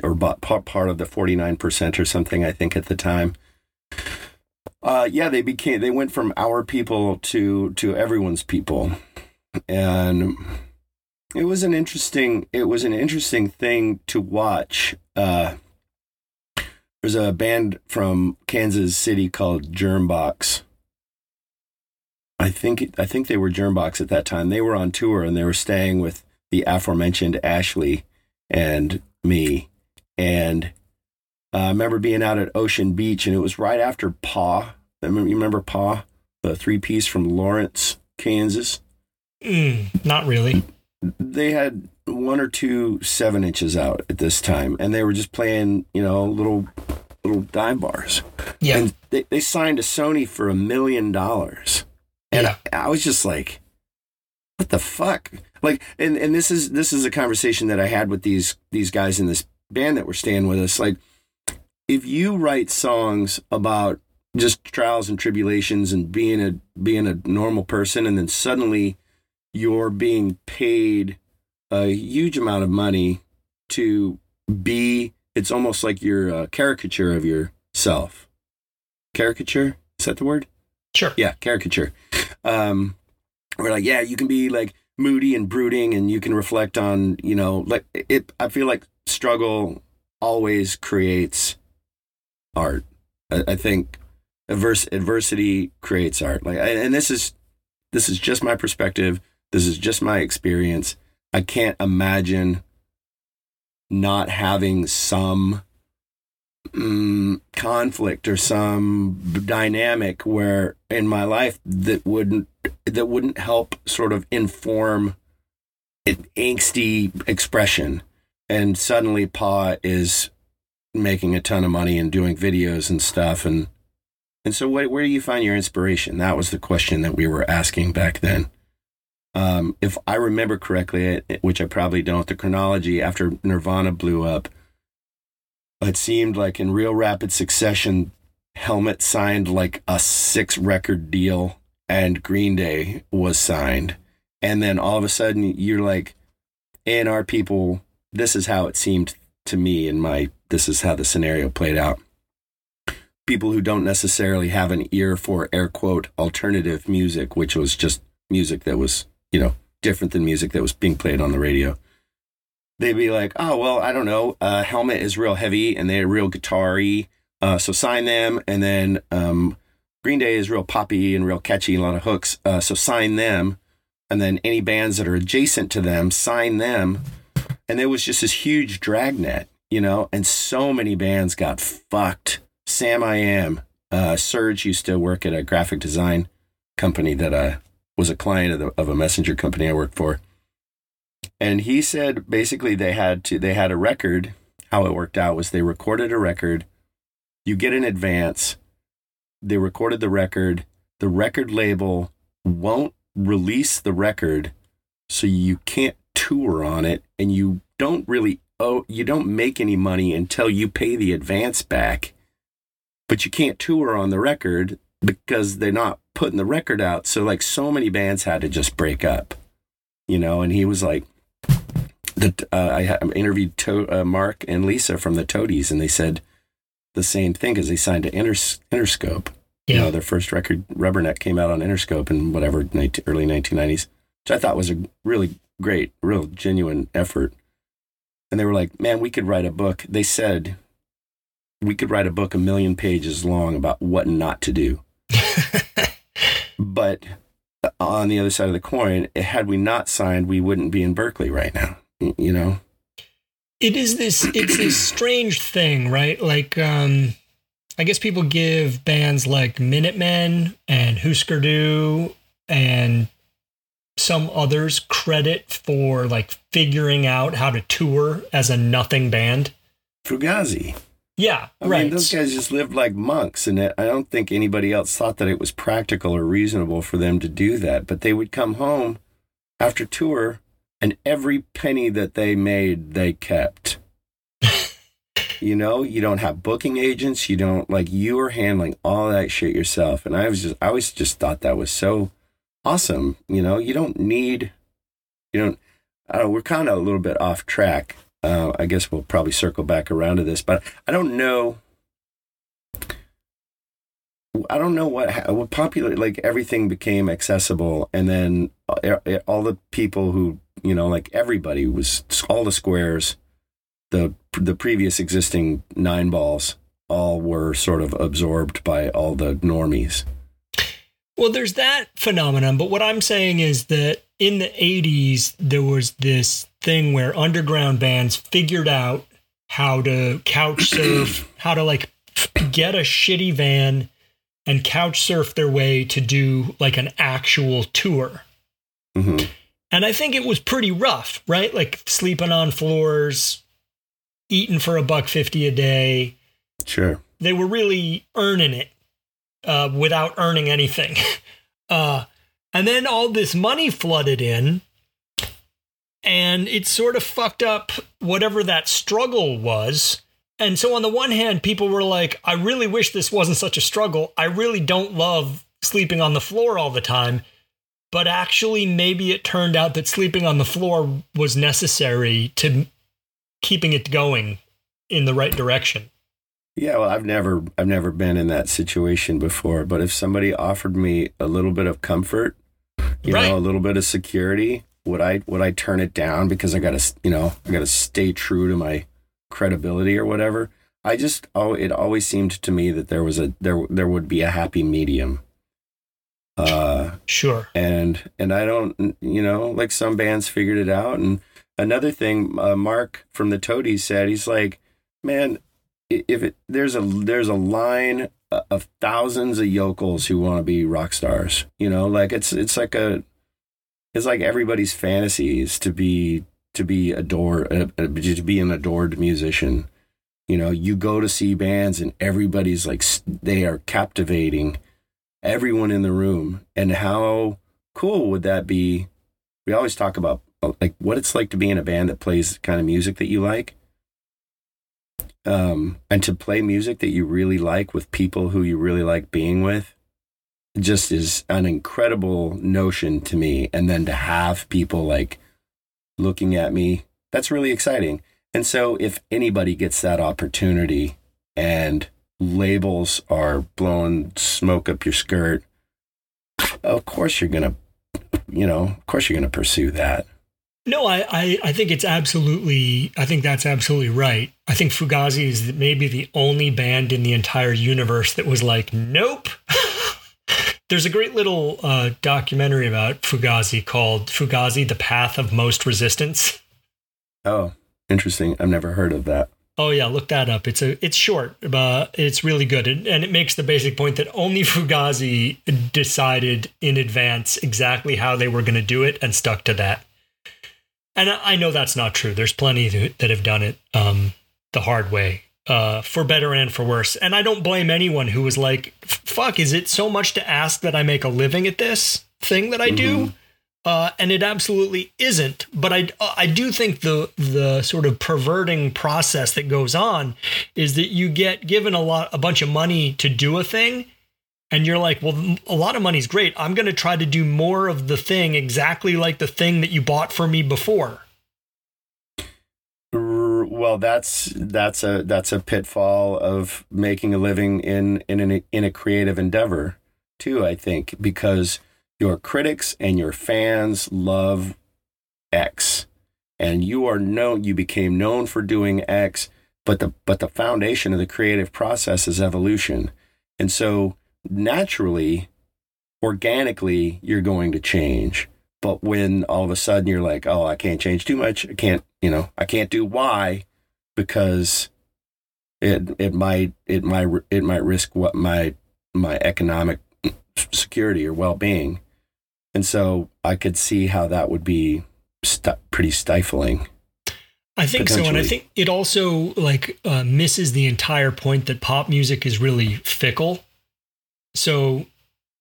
[SPEAKER 2] or bought part of the 49% or something i think at the time. Uh, yeah they became they went from our people to to everyone's people. And it was an interesting it was an interesting thing to watch uh, there's a band from kansas city called germbox i think i think they were germbox at that time they were on tour and they were staying with the aforementioned ashley and me. And Uh, I remember being out at Ocean Beach, and it was right after Paw. Remember, you remember Paw, the three piece from Lawrence, Kansas.
[SPEAKER 1] Mm, not really.
[SPEAKER 2] They had one or two seven inches out at this time, and they were just playing, you know, little little dive bars.
[SPEAKER 1] Yeah.
[SPEAKER 2] And they, they signed to Sony for a million dollars. And
[SPEAKER 1] Yeah.
[SPEAKER 2] I, I was just like, what the fuck? Like, and, and this is this is a conversation that I had with these these guys in this band that were staying with us. Like, if you write songs about just trials and tribulations and being a being a normal person, and then suddenly you're being paid a huge amount of money to be, it's almost like you're a caricature of yourself. Caricature is that the word?
[SPEAKER 1] Sure.
[SPEAKER 2] Yeah, caricature. Um, we're like, yeah, you can be like moody and brooding, and you can reflect on, you know, like it. I feel like struggle always creates art. I, I think adverse adversity creates art. Like, and this is this is just my perspective. This is just my experience. I can't imagine not having some mm, conflict or some dynamic where in my life that wouldn't that wouldn't help sort of inform an angsty expression. And suddenly Paw is making a ton of money and doing videos and stuff. And and so where do you find your inspiration? That was the question that we were asking back then um, if i remember correctly which i probably don't the chronology after nirvana blew up it seemed like in real rapid succession, Helmet signed like a six record deal and Green Day was signed. And then all of a sudden you're like, A&R people, this is how it seemed to me in my, this is how the scenario played out. People who don't necessarily have an ear for air quote alternative music, which was just music that was, you know, different than music that was being played on the radio they'd be like, oh, well, I don't know. Uh, Helmet is real heavy and they're real guitar-y. Uh, so sign them. And then um, Green Day is real poppy and real catchy, a lot of hooks. Uh, so sign them. And then any bands that are adjacent to them, sign them. And there was just this huge dragnet, you know, and so many bands got fucked. Samiam, uh, Serge used to work at a graphic design company that uh, was a client of, the, of a messenger company I worked for. And he said basically they had to they had a record. How it worked out was they recorded a record. You get an advance. They recorded the record. The record label won't release the record so you can't tour on it and you don't really oh you don't make any money until you pay the advance back but you can't tour on the record because they're not putting the record out so like so many bands had to just break up you know and he was like that uh, I interviewed to- uh, Mark and Lisa from the Toadies, and they said the same thing as they signed to Inters- Interscope. You
[SPEAKER 1] Yeah.
[SPEAKER 2] know, their first record, Rubberneck, came out on Interscope in whatever 19, early 1990s, which I thought was a really great, real genuine effort. And they were like, "Man, we could write a book." They said we could write a book a million pages long about what not to do. But uh, on the other side of the coin, had we not signed, we wouldn't be in Berkeley right now. You know,
[SPEAKER 1] it is this it's this [clears throat] strange thing right like um i guess people give bands like minutemen and husker du and some others credit for like figuring out how to tour as a nothing band
[SPEAKER 2] Fugazi.
[SPEAKER 1] Yeah
[SPEAKER 2] I
[SPEAKER 1] right
[SPEAKER 2] mean, those guys just lived like monks, and I don't think anybody else thought that it was practical or reasonable for them to do that. But they would come home after tour, and every penny that they made, they kept. [laughs] you know, you don't have booking agents. You don't like you are handling all that shit yourself. And I was just, I always just thought that was so awesome. You know, you don't need, you don't. I don't. We're kind of a little bit off track. Uh, I guess we'll probably circle back around to this, but I don't know. I don't know what ha- what popular like everything became accessible, and then uh, all the people who you know like everybody was all the squares, the the previous existing nine balls all were sort of absorbed by all the normies.
[SPEAKER 1] Well, there's that phenomenon, but what I'm saying is that in the 80s, there was this thing where underground bands figured out how to couch surf, [clears throat] how to like get a shitty van and couch surf their way to do like an actual tour.
[SPEAKER 2] Mhm.
[SPEAKER 1] And I think it was pretty rough, right? Like sleeping on floors, eating for a buck 50 a day.
[SPEAKER 2] Sure.
[SPEAKER 1] They were really earning it uh, without earning anything. [laughs] Uh, and then all this money flooded in, and it sort of fucked up whatever that struggle was. And so, on the one hand, people were like, I really wish this wasn't such a struggle. I really don't love sleeping on the floor all the time. But actually, maybe it turned out that sleeping on the floor was necessary to keeping it going in the right direction.
[SPEAKER 2] Yeah, well, I've never I've never been in that situation before, but if somebody offered me a little bit of comfort, you
[SPEAKER 1] Right.
[SPEAKER 2] know, a little bit of security, would I would I turn it down because I got to, you know, I got to stay true to my credibility or whatever? I just oh, it always seemed to me that there was a there there would be a happy medium. Uh
[SPEAKER 1] Sure.
[SPEAKER 2] and and I don't, you know, like some bands figured it out. And another thing, uh, Mark from the Toadies said, he's like, man, if it there's a there's a line of thousands of yokels who want to be rock stars, you know, like it's it's like a it's like everybody's fantasies to be to be adored uh, uh, to be an adored musician. You know, you go to see bands and everybody's like they are captivating everyone in the room. And how cool would that be? We always talk about uh, like what it's like to be in a band that plays kind of music that you like. Um and to play music that you really like with people who you really like being with just is an incredible notion to me and then to have people like looking at me that's really exciting and so if anybody gets that opportunity and labels are blowing smoke up your skirt, of course you're gonna, you know, of course you're gonna pursue that.
[SPEAKER 1] No, I, I, I think it's absolutely, I think that's absolutely right. I think Fugazi is maybe the only band in the entire universe that was like, nope. [laughs] There's a great little uh, documentary about Fugazi called Fugazi, The Path of Most Resistance.
[SPEAKER 2] Oh, interesting. I've never heard of that.
[SPEAKER 1] Oh yeah, look that up. It's a it's short, but it's really good, and, and it makes the basic point that only Fugazi decided in advance exactly how they were going to do it and stuck to that. And I I know that's not true. There's plenty that have done it um, the hard way, uh, for better and for worse. And I don't blame anyone who was like, "Fuck, is it so much to ask that I make a living at this thing that I do?" Uh, and it absolutely isn't. But I I do think the the sort of perverting process that goes on is that you get given a lot a bunch of money to do a thing, and you're like, well, a lot of money's great. I'm going to try to do more of the thing exactly like the thing that you bought for me before.
[SPEAKER 2] Well, that's that's a that's a pitfall of making a living in in an, in a creative endeavor too. I think because your critics and your fans love X, and you are known. You became known for doing X, but the but the foundation of the creative process is evolution, and so naturally, organically, you're going to change. But when all of a sudden you're like, oh, I can't change too much. I can't, you know, I can't do Y because it it might it might it might risk what my my economic security or well being, and so I could see how that would be stu- pretty stifling.
[SPEAKER 1] I think so, and I think it also like uh, misses the entire point that pop music is really fickle. So,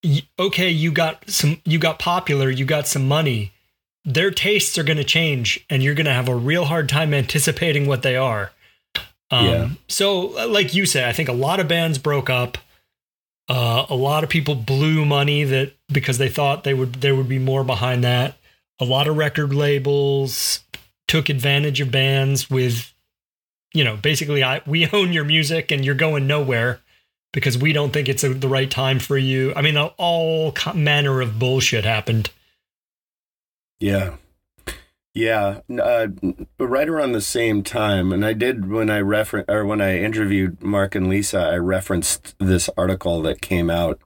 [SPEAKER 1] y- okay, you got some, you got popular, you got some money. Their tastes are going to change, and you're going to have a real hard time anticipating what they are. Um,
[SPEAKER 2] Yeah.
[SPEAKER 1] So, uh, like you say, I think a lot of bands broke up. Uh, a lot of people blew money that because they thought they would there would be more behind that. A lot of record labels took advantage of bands with you know basically I we [laughs] own your music and you're going nowhere because we don't think it's a, the right time for you. I mean all manner of bullshit happened.
[SPEAKER 2] Yeah. Yeah, uh, right around the same time, and I did when I refer or when I interviewed Mark and Lisa, I referenced this article that came out.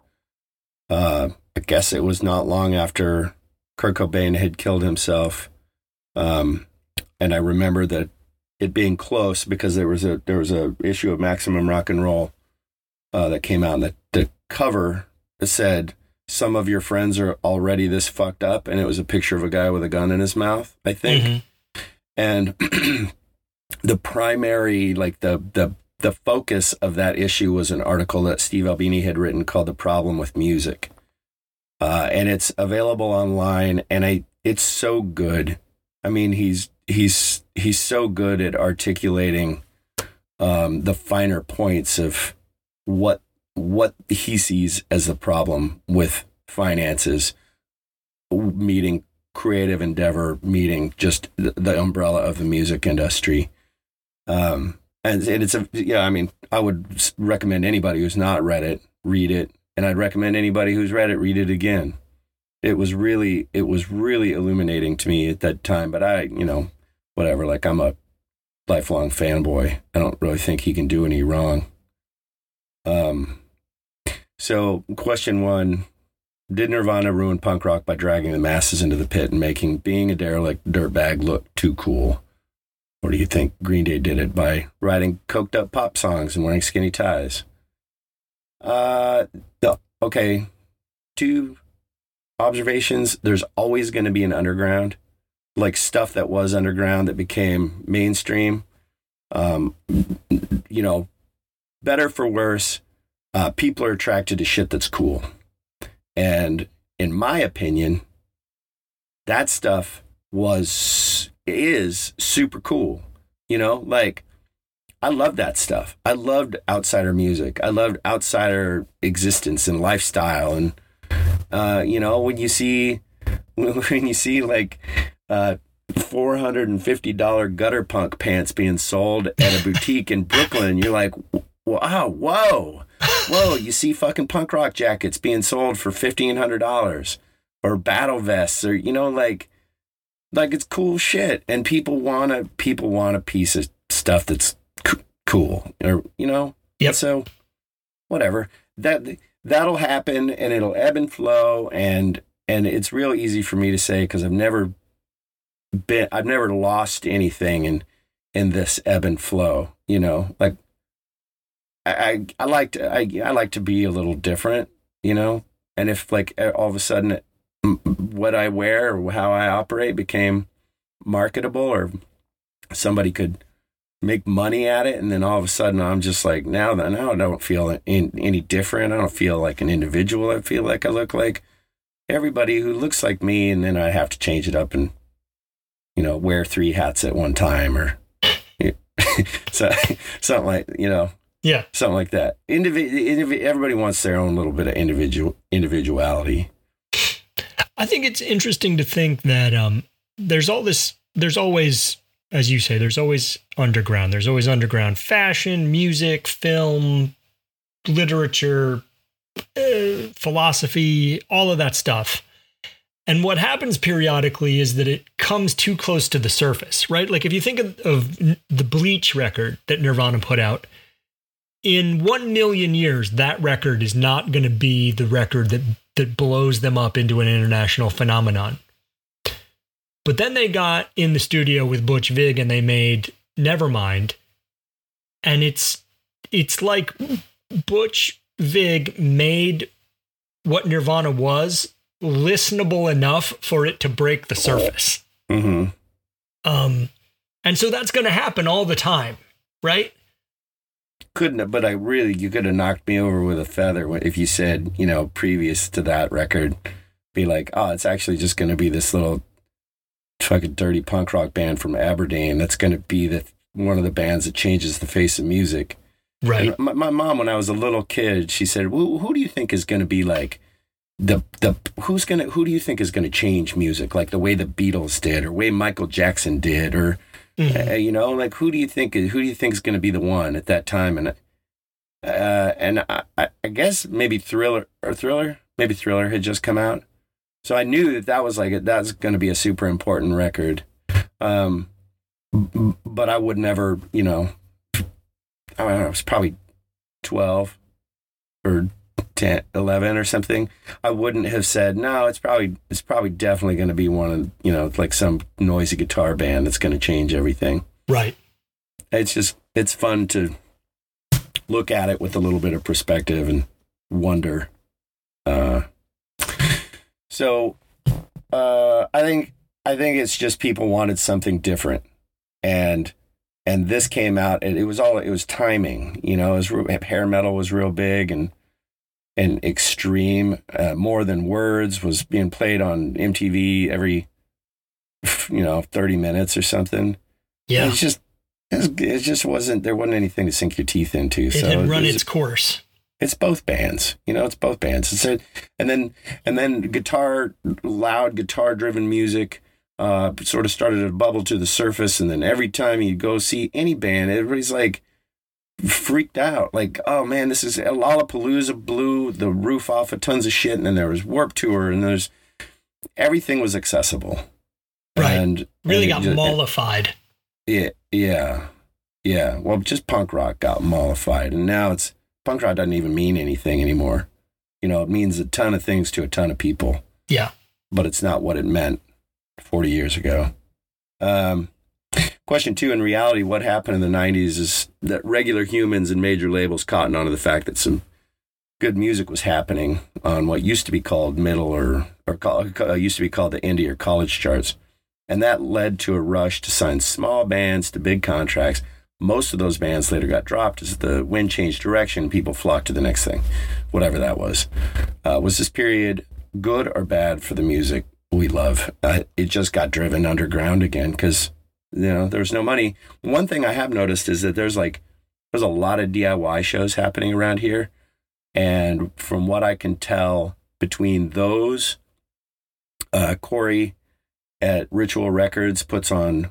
[SPEAKER 2] Uh, I guess it was not long after Kurt Cobain had killed himself, um, and I remember that it being close because there was a there was a issue of Maximum Rock and Roll uh, that came out, and the, the cover said some of your friends are already this fucked up, and it was a picture of a guy with a gun in his mouth, I think,
[SPEAKER 1] Mhm.
[SPEAKER 2] and [clears throat] the primary like the the the focus of that issue was an article that Steve Albini had written called "The Problem with Music," uh, and it's available online, and I it's so good. I mean, he's he's he's so good at articulating um, the finer points of what what he sees as the problem with finances meeting creative endeavor meeting just the, the umbrella of the music industry. Um and, and it's a yeah i mean i would recommend anybody who's not read it read it. And i'd recommend anybody who's read it read it again. It was really it was really illuminating to me at that time but i you know whatever like i'm a lifelong fanboy. I don't really think he can do any wrong. Um so question one did nirvana ruin punk rock by dragging the masses into the pit and making being a derelict dirtbag look too cool? Or do you think green day did it by writing coked up pop songs and wearing skinny ties? Uh no, okay. Two observations. There's always going to be an underground like stuff that was underground that became mainstream. Um you know better for worse uh people are attracted to shit that's cool. And in my opinion that stuff was is super cool you know? Like i love that stuff. I loved outsider music. I loved outsider existence and lifestyle. And uh you know when you see [laughs] when you see like uh $450 gutter punk pants being sold at a boutique in Brooklyn. You're like, wow, whoa, whoa. You see fucking punk rock jackets being sold for $1,500 or battle vests or, you know, like, like it's cool shit. And people want a, people want a piece of stuff that's c- cool or, you know?
[SPEAKER 1] Yep.
[SPEAKER 2] So whatever that, that'll happen and it'll ebb and flow. And, and it's real easy for me to say, cause I've never been I've never lost anything in in this ebb and flow. You know, like I I, like to I, I like to be a little different. You know, and if like all of a sudden what I wear or how I operate became marketable or somebody could make money at it and then all of a sudden I'm just like now that now I don't feel in, any different. I don't feel like an individual. I feel like I look like everybody who looks like me and then I have to change it up and you know, wear three hats at one time or [laughs] so, something like, you know,
[SPEAKER 1] Yeah.
[SPEAKER 2] something like that. Indivi- indivi- everybody wants their own little bit of individual individuality.
[SPEAKER 1] I think it's interesting to think that um, there's all this, there's always, as you say, there's always underground. There's always underground fashion, music, film, literature, uh, philosophy, all of that stuff. And what happens periodically is that it comes too close to the surface, right? Like if you think of, of the Bleach record that Nirvana put out, in one million years, that record is not going to be the record that that blows them up into an international phenomenon. But then they got in the studio with Butch Vig and they made Nevermind, and it's it's like Butch Vig made what Nirvana was listenable enough for it to break the surface.
[SPEAKER 2] Mm-hmm.
[SPEAKER 1] Um, and so that's going to happen all the time, right?
[SPEAKER 2] Couldn't have, but I really, you could have knocked me over with a feather if you said, you know, previous to that record, be like, oh, it's actually just going to be this little fucking dirty punk rock band from Aberdeen that's going to be the one of the bands that changes the face of music.
[SPEAKER 1] Right.
[SPEAKER 2] My, my mom, when I was a little kid, she said, well, "Who do you think is going to be like the the who's going to who do you think is going to change music like the way the Beatles did, or way Michael Jackson did, or
[SPEAKER 1] Mhm.
[SPEAKER 2] uh, you know, like who do you think who do you think is going to be the one at that time?" And uh, and I, I I guess maybe Thriller or Thriller, maybe Thriller had just come out, so I knew that that was like that's going to be a super important record. Um, but I would never, you know, I don't know, it was probably 12 or 10, 11 or something. I wouldn't have said, no, it's probably, it's probably definitely going to be one of, you know, like some noisy guitar band that's going to change everything.
[SPEAKER 1] Right.
[SPEAKER 2] it's just it's fun to look at it with a little bit of perspective and wonder. Uh, so uh, I think I think it's just people wanted something different, and and this came out. And it was all it was timing. You know, was hair metal was real big and and extreme. Uh, More than words was being played on MTV every you know thirty minutes or something.
[SPEAKER 1] Yeah.
[SPEAKER 2] It's just it just wasn't there wasn't anything to sink your teeth into.
[SPEAKER 1] It
[SPEAKER 2] so
[SPEAKER 1] had run
[SPEAKER 2] was-
[SPEAKER 1] its course.
[SPEAKER 2] it's both bands you know it's both bands it's a, and then and then guitar loud guitar driven music uh sort of started to bubble to the surface and then every time you go see any band everybody's like freaked out like oh man this is lollapalooza blew the roof off of tons of shit and then there was warp tour and there's everything was accessible
[SPEAKER 1] Right.
[SPEAKER 2] and
[SPEAKER 1] Really
[SPEAKER 2] and
[SPEAKER 1] got
[SPEAKER 2] it
[SPEAKER 1] mollified.
[SPEAKER 2] yeah, yeah, yeah. Well, just punk rock got mollified, and now it's punk rock doesn't even mean anything anymore. You know, it means a ton of things to a ton of people,
[SPEAKER 1] Yeah.
[SPEAKER 2] but it's not what it meant 40 years ago. Um, question two: In reality, what happened in the 90s is that regular humans and major labels cottoned onto the fact that some good music was happening on what used to be called middle or or call, uh, used to be called the indie or college charts. And that led to a rush to sign small bands to big contracts. Most of those bands later got dropped as the wind changed direction. People flocked to the next thing, whatever that was. Uh, was this period good or bad for the music we love? Uh, it just got driven underground again because you know there was no money. One thing I have noticed is that there's like there's a lot of DIY shows happening around here, and from what I can tell, between those, uh, Corey at Ritual Records puts on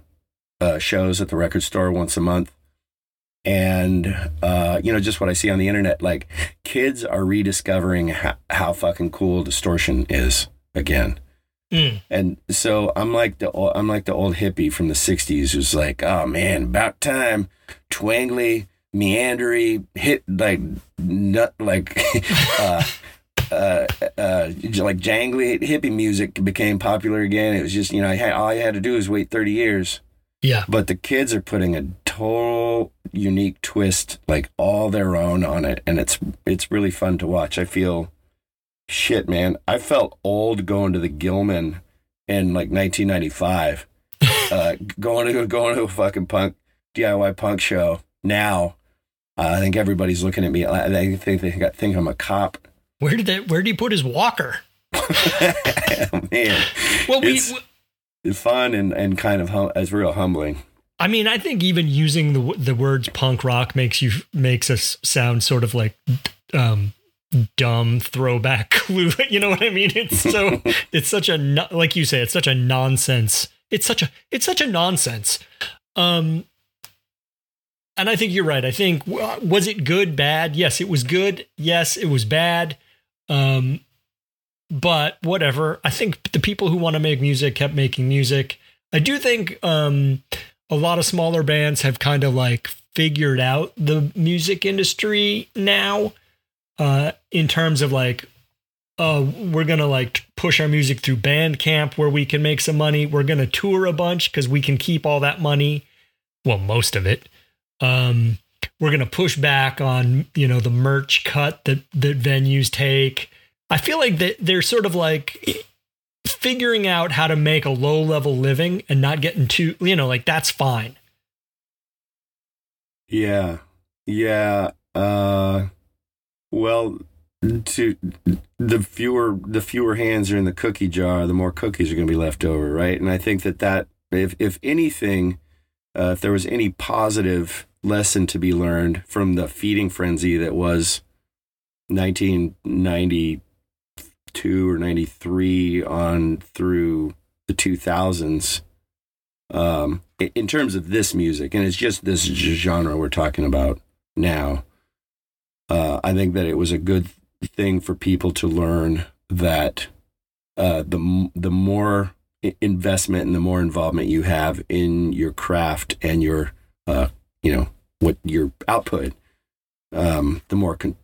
[SPEAKER 2] uh, shows at the record store once a month. And, uh, you know, just what I see on the internet, like kids are rediscovering how, how fucking cool distortion is again.
[SPEAKER 1] Mm.
[SPEAKER 2] And so I'm like the I'm like the old hippie from the '60s who's like, oh man, about time, twangly, meandery, hit like nut like [laughs] uh, uh, uh, like jangly hippie music became popular again. It was just you know I had, all you had to do was wait 30 years.
[SPEAKER 1] Yeah.
[SPEAKER 2] But the kids are putting a total unique twist, like all their own on it, and it's it's really fun to watch. I feel shit, man. I felt old going to the Gilman in like 1995, [laughs] uh, going to going to a fucking punk DIY punk show. Now, uh, I think everybody's looking at me. I they think they got- think I'm a cop.
[SPEAKER 1] Where did that? Where did he put his walker? [laughs]
[SPEAKER 2] man,
[SPEAKER 1] Well, we.
[SPEAKER 2] It's- fun and and kind of hum- it's real humbling.
[SPEAKER 1] I mean, I think even using the the words punk rock makes you makes us sound sort of like um dumb throwback [laughs] clue. You know what I mean? It's so [laughs] it's such a like you say, it's such a nonsense. It's such a it's such a nonsense. Um and I think you're right. I think w- was it good, bad? Yes, it was good. Yes, it was bad. Um but whatever. I think the people who want to make music kept making music. I do think um a lot of smaller bands have kind of like figured out the music industry now uh in terms of like uh we're gonna like push our music through bandcamp where we can make some money we're gonna tour a bunch because we can keep all that money well most of it um we're gonna push back on you know the merch cut that that venues take i feel like that they're sort of like figuring out how to make a low level living and not getting too you know like that's fine
[SPEAKER 2] Yeah. Yeah. Uh well to the fewer the fewer hands are in the cookie jar, the more cookies are going to be left over, right? And I think that that if if anything uh, if there was any positive lesson to be learned from the feeding frenzy that was 1992 or 93 on through the 2000s um, in terms of this music, and it's just this genre we're talking about now. Uh, I think that it was a good thing for people to learn that uh, the the more investment and the more involvement you have in your craft and your uh, you know what your output, um, the more con-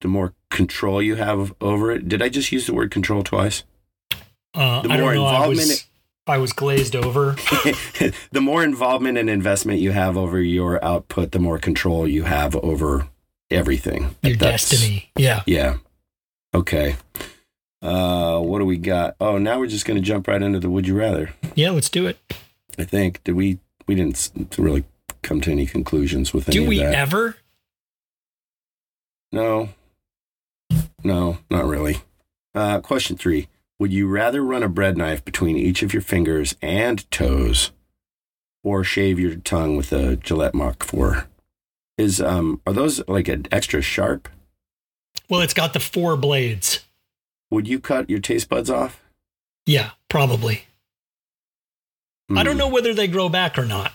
[SPEAKER 2] the more control you have over it. Did I just use the word control twice?
[SPEAKER 1] uh
[SPEAKER 2] The
[SPEAKER 1] i
[SPEAKER 2] more
[SPEAKER 1] don't know i
[SPEAKER 2] involvement
[SPEAKER 1] was I was glazed over. [laughs]
[SPEAKER 2] the more involvement and investment you have over your output, the more control you have over everything.
[SPEAKER 1] Your
[SPEAKER 2] That's-
[SPEAKER 1] destiny. Yeah.
[SPEAKER 2] Yeah. Okay. Uh, what do we got? Oh, now we're just going to jump right into the would you rather.
[SPEAKER 1] Yeah, let's do it.
[SPEAKER 2] I think. Did we? We didn't really come to any conclusions with any
[SPEAKER 1] Do we ever?
[SPEAKER 2] No. No, not really. Uh, question three. Would you rather run a bread knife between each of your fingers and toes or shave your tongue with a Gillette Mach 4? Is um are those like an extra sharp?
[SPEAKER 1] Well, it's got the four blades.
[SPEAKER 2] Would you cut your taste buds off?
[SPEAKER 1] Yeah, probably. I don't
[SPEAKER 2] Hmm.
[SPEAKER 1] know whether they grow back or not.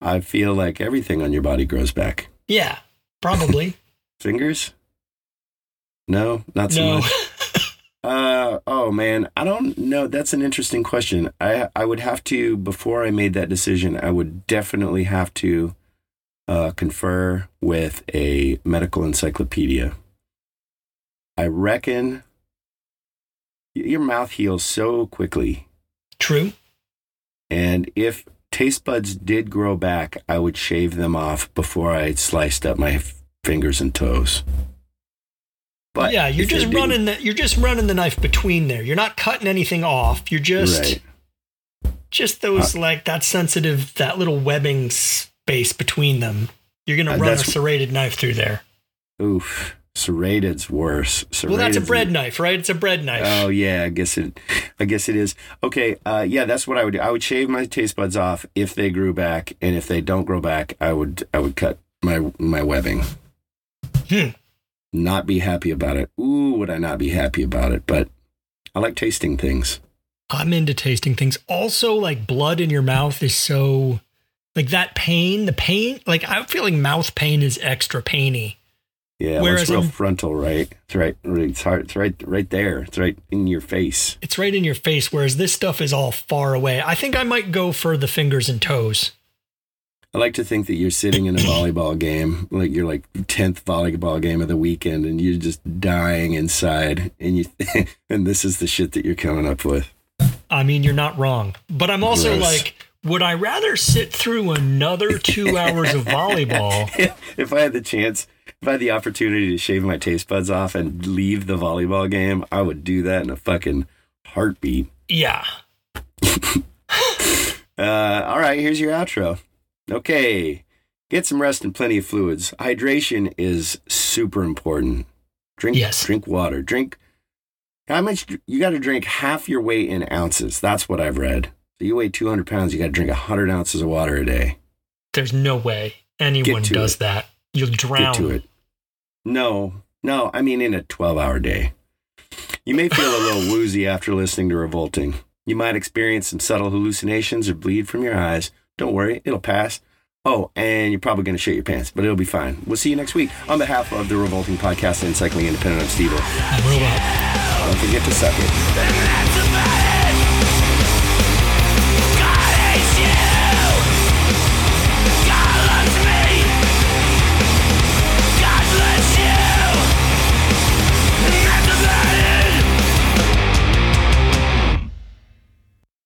[SPEAKER 2] I feel like everything on your body grows back.
[SPEAKER 1] Yeah, probably. [laughs]
[SPEAKER 2] Fingers? No, not so
[SPEAKER 1] no.
[SPEAKER 2] much. [laughs] Uh oh man, I don't know. That's an interesting question. I I would have to before I made that decision. I would definitely have to uh, confer with a medical encyclopedia. I reckon your mouth heals so quickly,
[SPEAKER 1] True.
[SPEAKER 2] and if taste buds did grow back, I would shave them off before I sliced up my f- fingers and toes. But
[SPEAKER 1] yeah, you're just running the you're just running the knife between there. You're not cutting anything off. You're just
[SPEAKER 2] Right.
[SPEAKER 1] just those like that sensitive that little webbing space between them. You're gonna
[SPEAKER 2] Uh,
[SPEAKER 1] run a serrated knife through there.
[SPEAKER 2] Oof, serrated's worse.
[SPEAKER 1] well, that's a
[SPEAKER 2] Serrated's-
[SPEAKER 1] bread knife, right? It's a bread knife.
[SPEAKER 2] Oh yeah, I guess it. I guess it is. Okay, uh, yeah, that's what I would do. I would shave my taste buds off if they grew back, and if they don't grow back, I would I would cut my my webbing.
[SPEAKER 1] Hmm.
[SPEAKER 2] Not be happy about it. Ooh, would I not be happy about it? But I like tasting things.
[SPEAKER 1] I'm into tasting things. Also, like blood in your mouth is so like that pain. The pain, like I'm feeling mouth pain is extra painy.
[SPEAKER 2] Yeah, well,
[SPEAKER 1] Whereas
[SPEAKER 2] it's real
[SPEAKER 1] I'm-
[SPEAKER 2] frontal, right? It's right. It's hard. It's right. Right there. It's right in your face.
[SPEAKER 1] It's right in your face, whereas this stuff is all far away. I think I might go for the fingers and toes.
[SPEAKER 2] I like to think that you're sitting in a volleyball game, like you're like tenth volleyball game of the weekend, and you're just dying inside, and you, [laughs] and this is the shit that you're coming up with.
[SPEAKER 1] I mean, you're not wrong. But I'm also
[SPEAKER 2] Gross.
[SPEAKER 1] like, would I rather sit through another two [laughs] hours of volleyball?
[SPEAKER 2] if I had the chance, if I had the opportunity to shave my taste buds off and leave the volleyball game, I would do that in a fucking heartbeat.
[SPEAKER 1] Yeah. [laughs]
[SPEAKER 2] Uh, all right, here's your outro. Okay, get some rest and plenty of fluids. Hydration is super important. Drink,
[SPEAKER 1] Yes.
[SPEAKER 2] drink water. Drink. How much? You got to drink half your weight in ounces. That's what I've read. You weigh 200 pounds, you got to drink 100 ounces of water a day.
[SPEAKER 1] There's no way anyone does
[SPEAKER 2] it.
[SPEAKER 1] that. You'll drown.
[SPEAKER 2] Get to it. No, no, I mean in a 12 hour day. You may feel a little [laughs] woozy after listening to Revolting. You might experience some subtle hallucinations or bleed from your eyes. Don't worry, it'll pass. Oh, and you're probably going to shit your pants, but it'll be fine. We'll see you next week. On behalf of the Revolting Podcast and Cycling Independent of Steve,
[SPEAKER 1] I'm a robot.
[SPEAKER 2] don't forget to suck it.
[SPEAKER 4] That's a man.